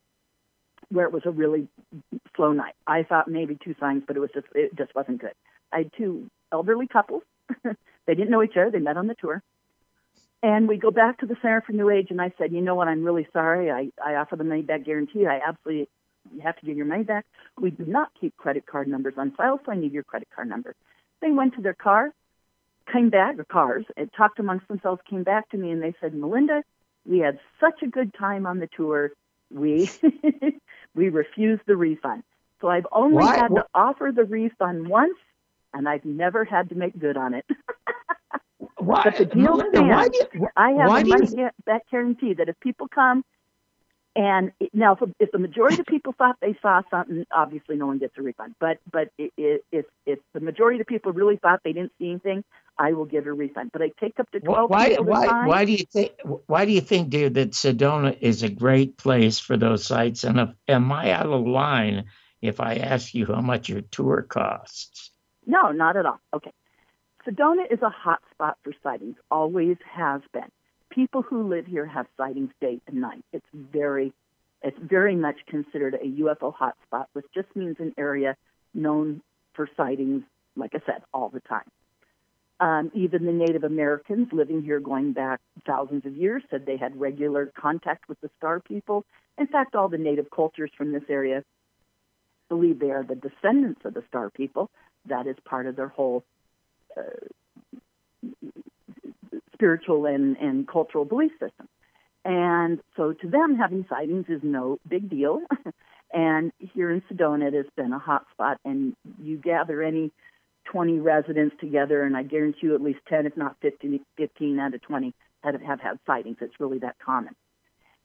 where it was a really slow night. I thought maybe two signs, but it was just it just wasn't good. I had two elderly couples. they didn't know each other. They met on the tour. And we go back to the Center for New Age, and I said, you know what? I'm really sorry. I, I offer the money back guarantee. I absolutely you have to give your money back. We do not keep credit card numbers on file, so I need your credit card number. They went to their car, came back, or cars, and talked amongst themselves, came back to me, and they said, Melinda, we had such a good time on the tour. We we refused the refund. So I've only Why? had to offer the refund once, and I've never had to make good on it. Why, but the deal Melinda, stands. You, I have a money you... back guarantee that if people come and it, now if, if the majority of people thought they saw something, obviously no one gets a refund. But but it, it, if if the majority of the people really thought they didn't see anything, I will give a refund. But I take up to twelve. Why why why do you think why do you think, dear, that Sedona is a great place for those sites? And if, am I out of line if I ask you how much your tour costs? No, not at all. Okay. Sedona is a hot spot for sightings, always has been. People who live here have sightings day and night. It's very, it's very much considered a UFO hotspot, which just means an area known for sightings, like I said, all the time. Um, even the Native Americans living here going back thousands of years said they had regular contact with the star people. In fact, all the native cultures from this area believe they are the descendants of the star people. That is part of their whole spiritual and, and cultural belief system. And so to them, having sightings is no big deal. and here in Sedona, it has been a hot spot. And you gather any 20 residents together, and I guarantee you at least 10, if not 15, 15 out of 20 have, have had sightings. It's really that common.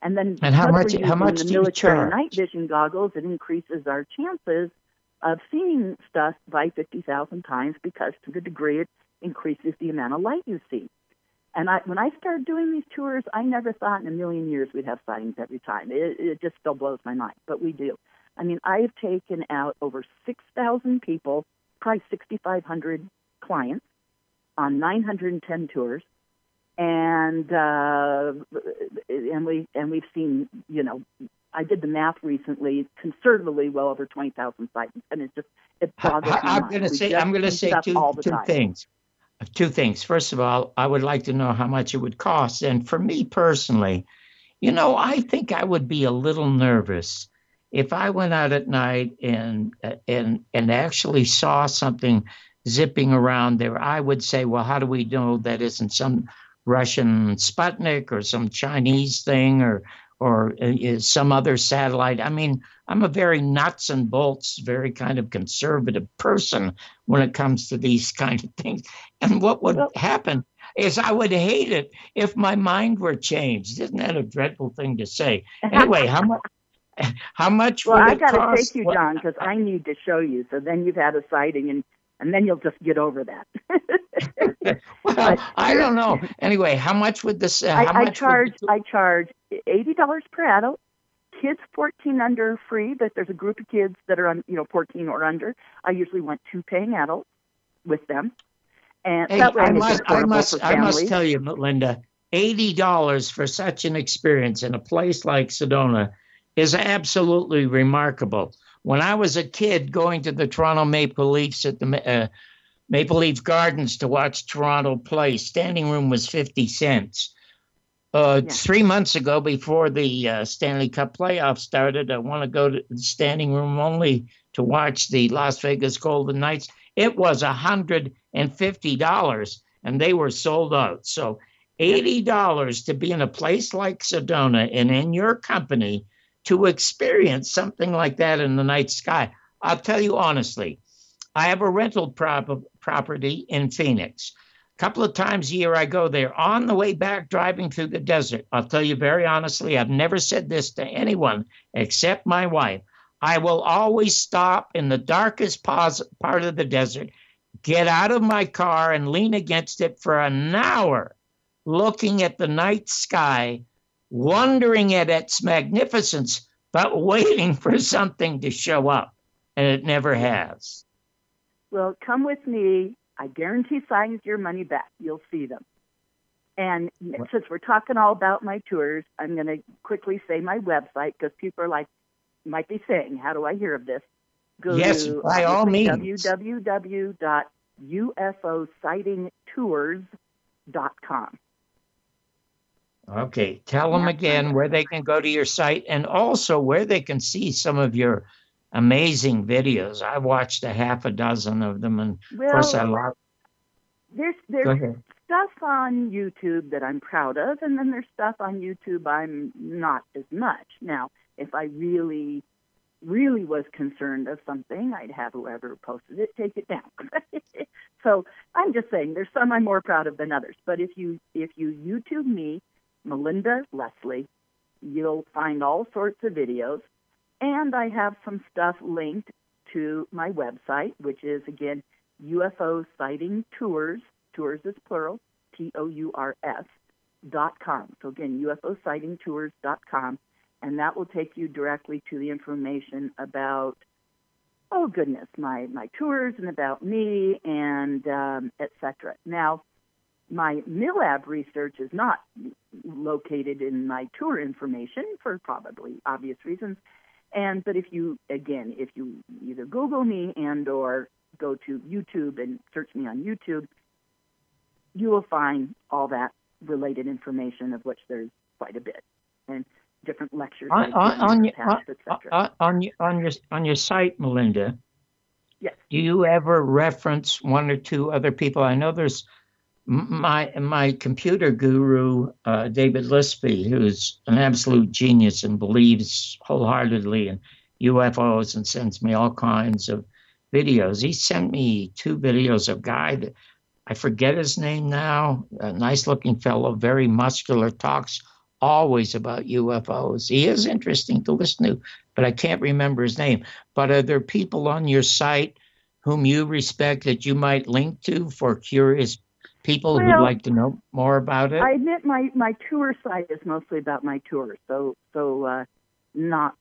And then and how much? How much the do military you charge? night vision goggles, it increases our chances of seeing stuff by 50,000 times because to the degree it increases the amount of light you see. And I, when I started doing these tours, I never thought in a million years we'd have sightings every time. It, it just still blows my mind, but we do. I mean, I have taken out over 6,000 people, probably 6,500 clients on 910 tours, and uh, and we and we've seen, you know, I did the math recently, conservatively well over 20,000 sites, and it's just it boggles I'm going to say I'm going to say two, two time. things. Two things. First of all, I would like to know how much it would cost. And for me personally, you know, I think I would be a little nervous if I went out at night and and and actually saw something zipping around there. I would say, well, how do we know that isn't some Russian Sputnik or some Chinese thing or or uh, some other satellite? I mean, I'm a very nuts and bolts, very kind of conservative person when it comes to these kind of things. And what would happen is I would hate it if my mind were changed. Isn't that a dreadful thing to say? Anyway, how much? How much Well, would I got to take you, John, because I need to show you. So then you've had a sighting, and and then you'll just get over that. Well, I don't know. Anyway, how much would this? Uh, how I, I charge I charge eighty dollars per adult. Kids fourteen under free, but there's a group of kids that are on you know fourteen or under. I usually want two paying adults with them, and Hey, that way I must, I must, I must tell you, Linda, eighty dollars for such an experience in a place like Sedona is absolutely remarkable. When I was a kid going to the Toronto Maple Leafs at the uh, Maple Leaf Gardens to watch Toronto play, standing room was fifty cents. Uh, Yeah. Three months ago, before the uh, Stanley Cup playoffs started, I want to go to the standing room only to watch the Las Vegas Golden Knights. It was a hundred and fifty dollars, and they were sold out. So eighty dollars to be in a place like Sedona and in your company to experience something like that in the night sky. I'll tell you honestly, I have a rental prop- property in Phoenix. A couple of times a year I go there on the way back driving through the desert. I'll tell you very honestly, I've never said this to anyone except my wife. I will always stop in the darkest pos- part of the desert, get out of my car and lean against it for an hour, looking at the night sky, wondering at its magnificence, but waiting for something to show up. And it never has. Well, come with me. I guarantee signs your money back. You'll see them. And since we're talking all about my tours, I'm going to quickly say my website because people are like, might be saying, how do I hear of this? Go Yes, to by all means. www.ufosightingtours.com. Okay, tell them again where they can go to your site and also where they can see some of your amazing videos. I watched a half a dozen of them, and of course, I love. there's there's stuff on YouTube that I'm proud of, and then there's stuff on YouTube I'm not as much. Now, if I really, really was concerned of something, I'd have whoever posted it take it down. so I'm just saying, there's some I'm more proud of than others. But if you if you YouTube me, Melinda Leslie, you'll find all sorts of videos, and I have some stuff linked to my website, which is again UFO sighting tours tours is plural, T O U R S dot com. So again, UFO sighting tours dot com, and that will take you directly to the information about oh goodness, my my tours and about me and um, etc. Now, my MILAB research is not located in my tour information for probably obvious reasons. And but if you again, if you either Google me and or go to YouTube and search me on YouTube, you will find all that related information, of which there's quite a bit, and different lectures On, on, on, your, past, on, on, your, on, your, on your site, Melinda, Yes. do you ever reference one or two other people? I know there's my my computer guru uh, David Lispy, who's an absolute genius and believes wholeheartedly in UFOs and sends me all kinds of videos. He sent me two videos of guy that I forget his name now, a nice looking fellow, very muscular, talks always about UFOs. He is interesting to listen to, but I can't remember his name. But are there people on your site whom you respect that you might link to for curious people Well, who'd like to know more about it? I admit my my tour site is mostly about my tours, so so uh, not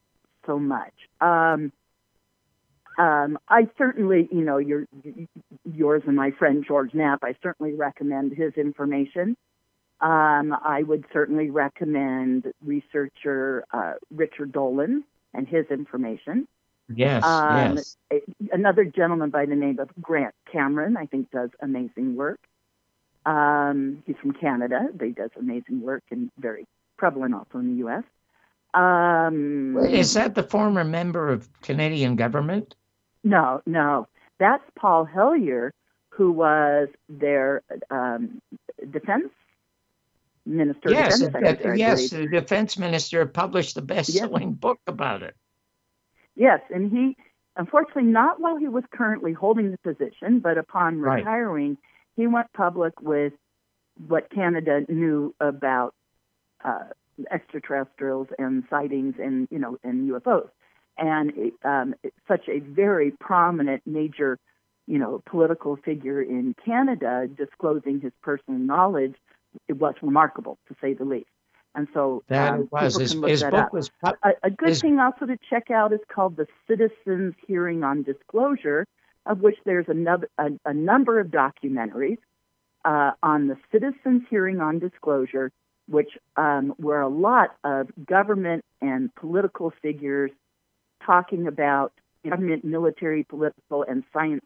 so much. Um, um, I certainly, you know, your yours and my friend George Knapp. I certainly recommend his information. Um, I would certainly recommend researcher uh, Richard Dolan and his information. yes, Um, yes. Another gentleman by the name of Grant Cameron, I think, does amazing work. Um, he's from Canada, but he does amazing work and very prevalent also in the U.S. Um, Is that the former member of Canadian government? no, no, that's Paul Hellyer, who was their um, defense minister, yes, defense uh. Yes. The defense minister published the best-selling book about it. Yes, and he, unfortunately, not while he was currently holding the position, but upon retiring, Right. He went public with what Canada knew about uh, extraterrestrials and sightings and you know and UFOs, and um, such a very prominent major, you know, political figure in Canada disclosing his personal knowledge. It was remarkable to say the least, and so That um, was. His, his that book up. was A, a good Is- thing also to check out is called the Citizens Hearing on Disclosure, of which there's a, nub- a, a number of documentaries uh, on the Citizens Hearing on Disclosure, which um, were a lot of government and political figures talking about government, military, political, and science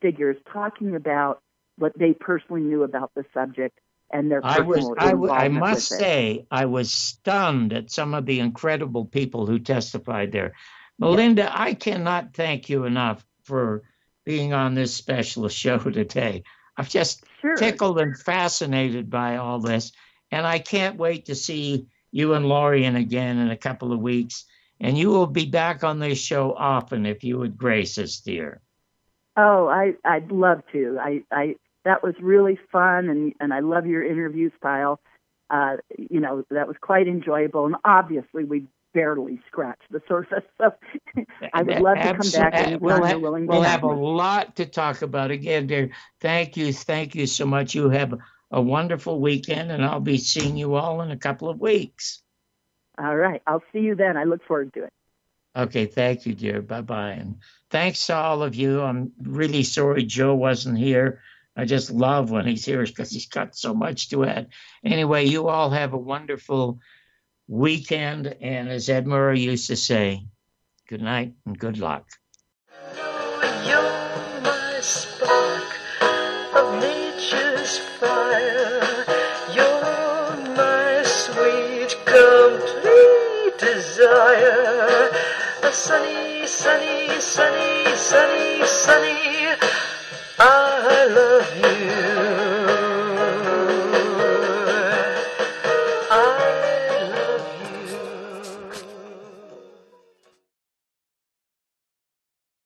figures talking about what they personally knew about the subject and their I was. personal I, w- I must say, I was stunned at some of the incredible people who testified there. Melinda, I cannot thank you enough for being on this special show today. I'm just Sure. tickled and fascinated by all this, and I can't wait to see you and Lorien again in a couple of weeks. And you will be back on this show often if you would grace us, dear. Oh, I I'd love to. I I that was really fun, and and I love your interview style. Uh, you know that was quite enjoyable, and obviously we barely scratched the surface. So I would love to come back uh, anytime we'll have, willing we'll have a lot to talk about again, dear. Thank you, thank you so much. You have a wonderful weekend, and I'll be seeing you all in a couple of weeks. All right, I'll see you then. I look forward to it. Okay, thank you, dear. Bye bye. And thanks to all of you. I'm really sorry Joe wasn't here. I just love when he's here because he's got so much to add. Anyway, you all have a wonderful weekend. And as Ed Murrow used to say, good night and good luck. Sunny, sunny, sunny, sunny, sunny. I love you.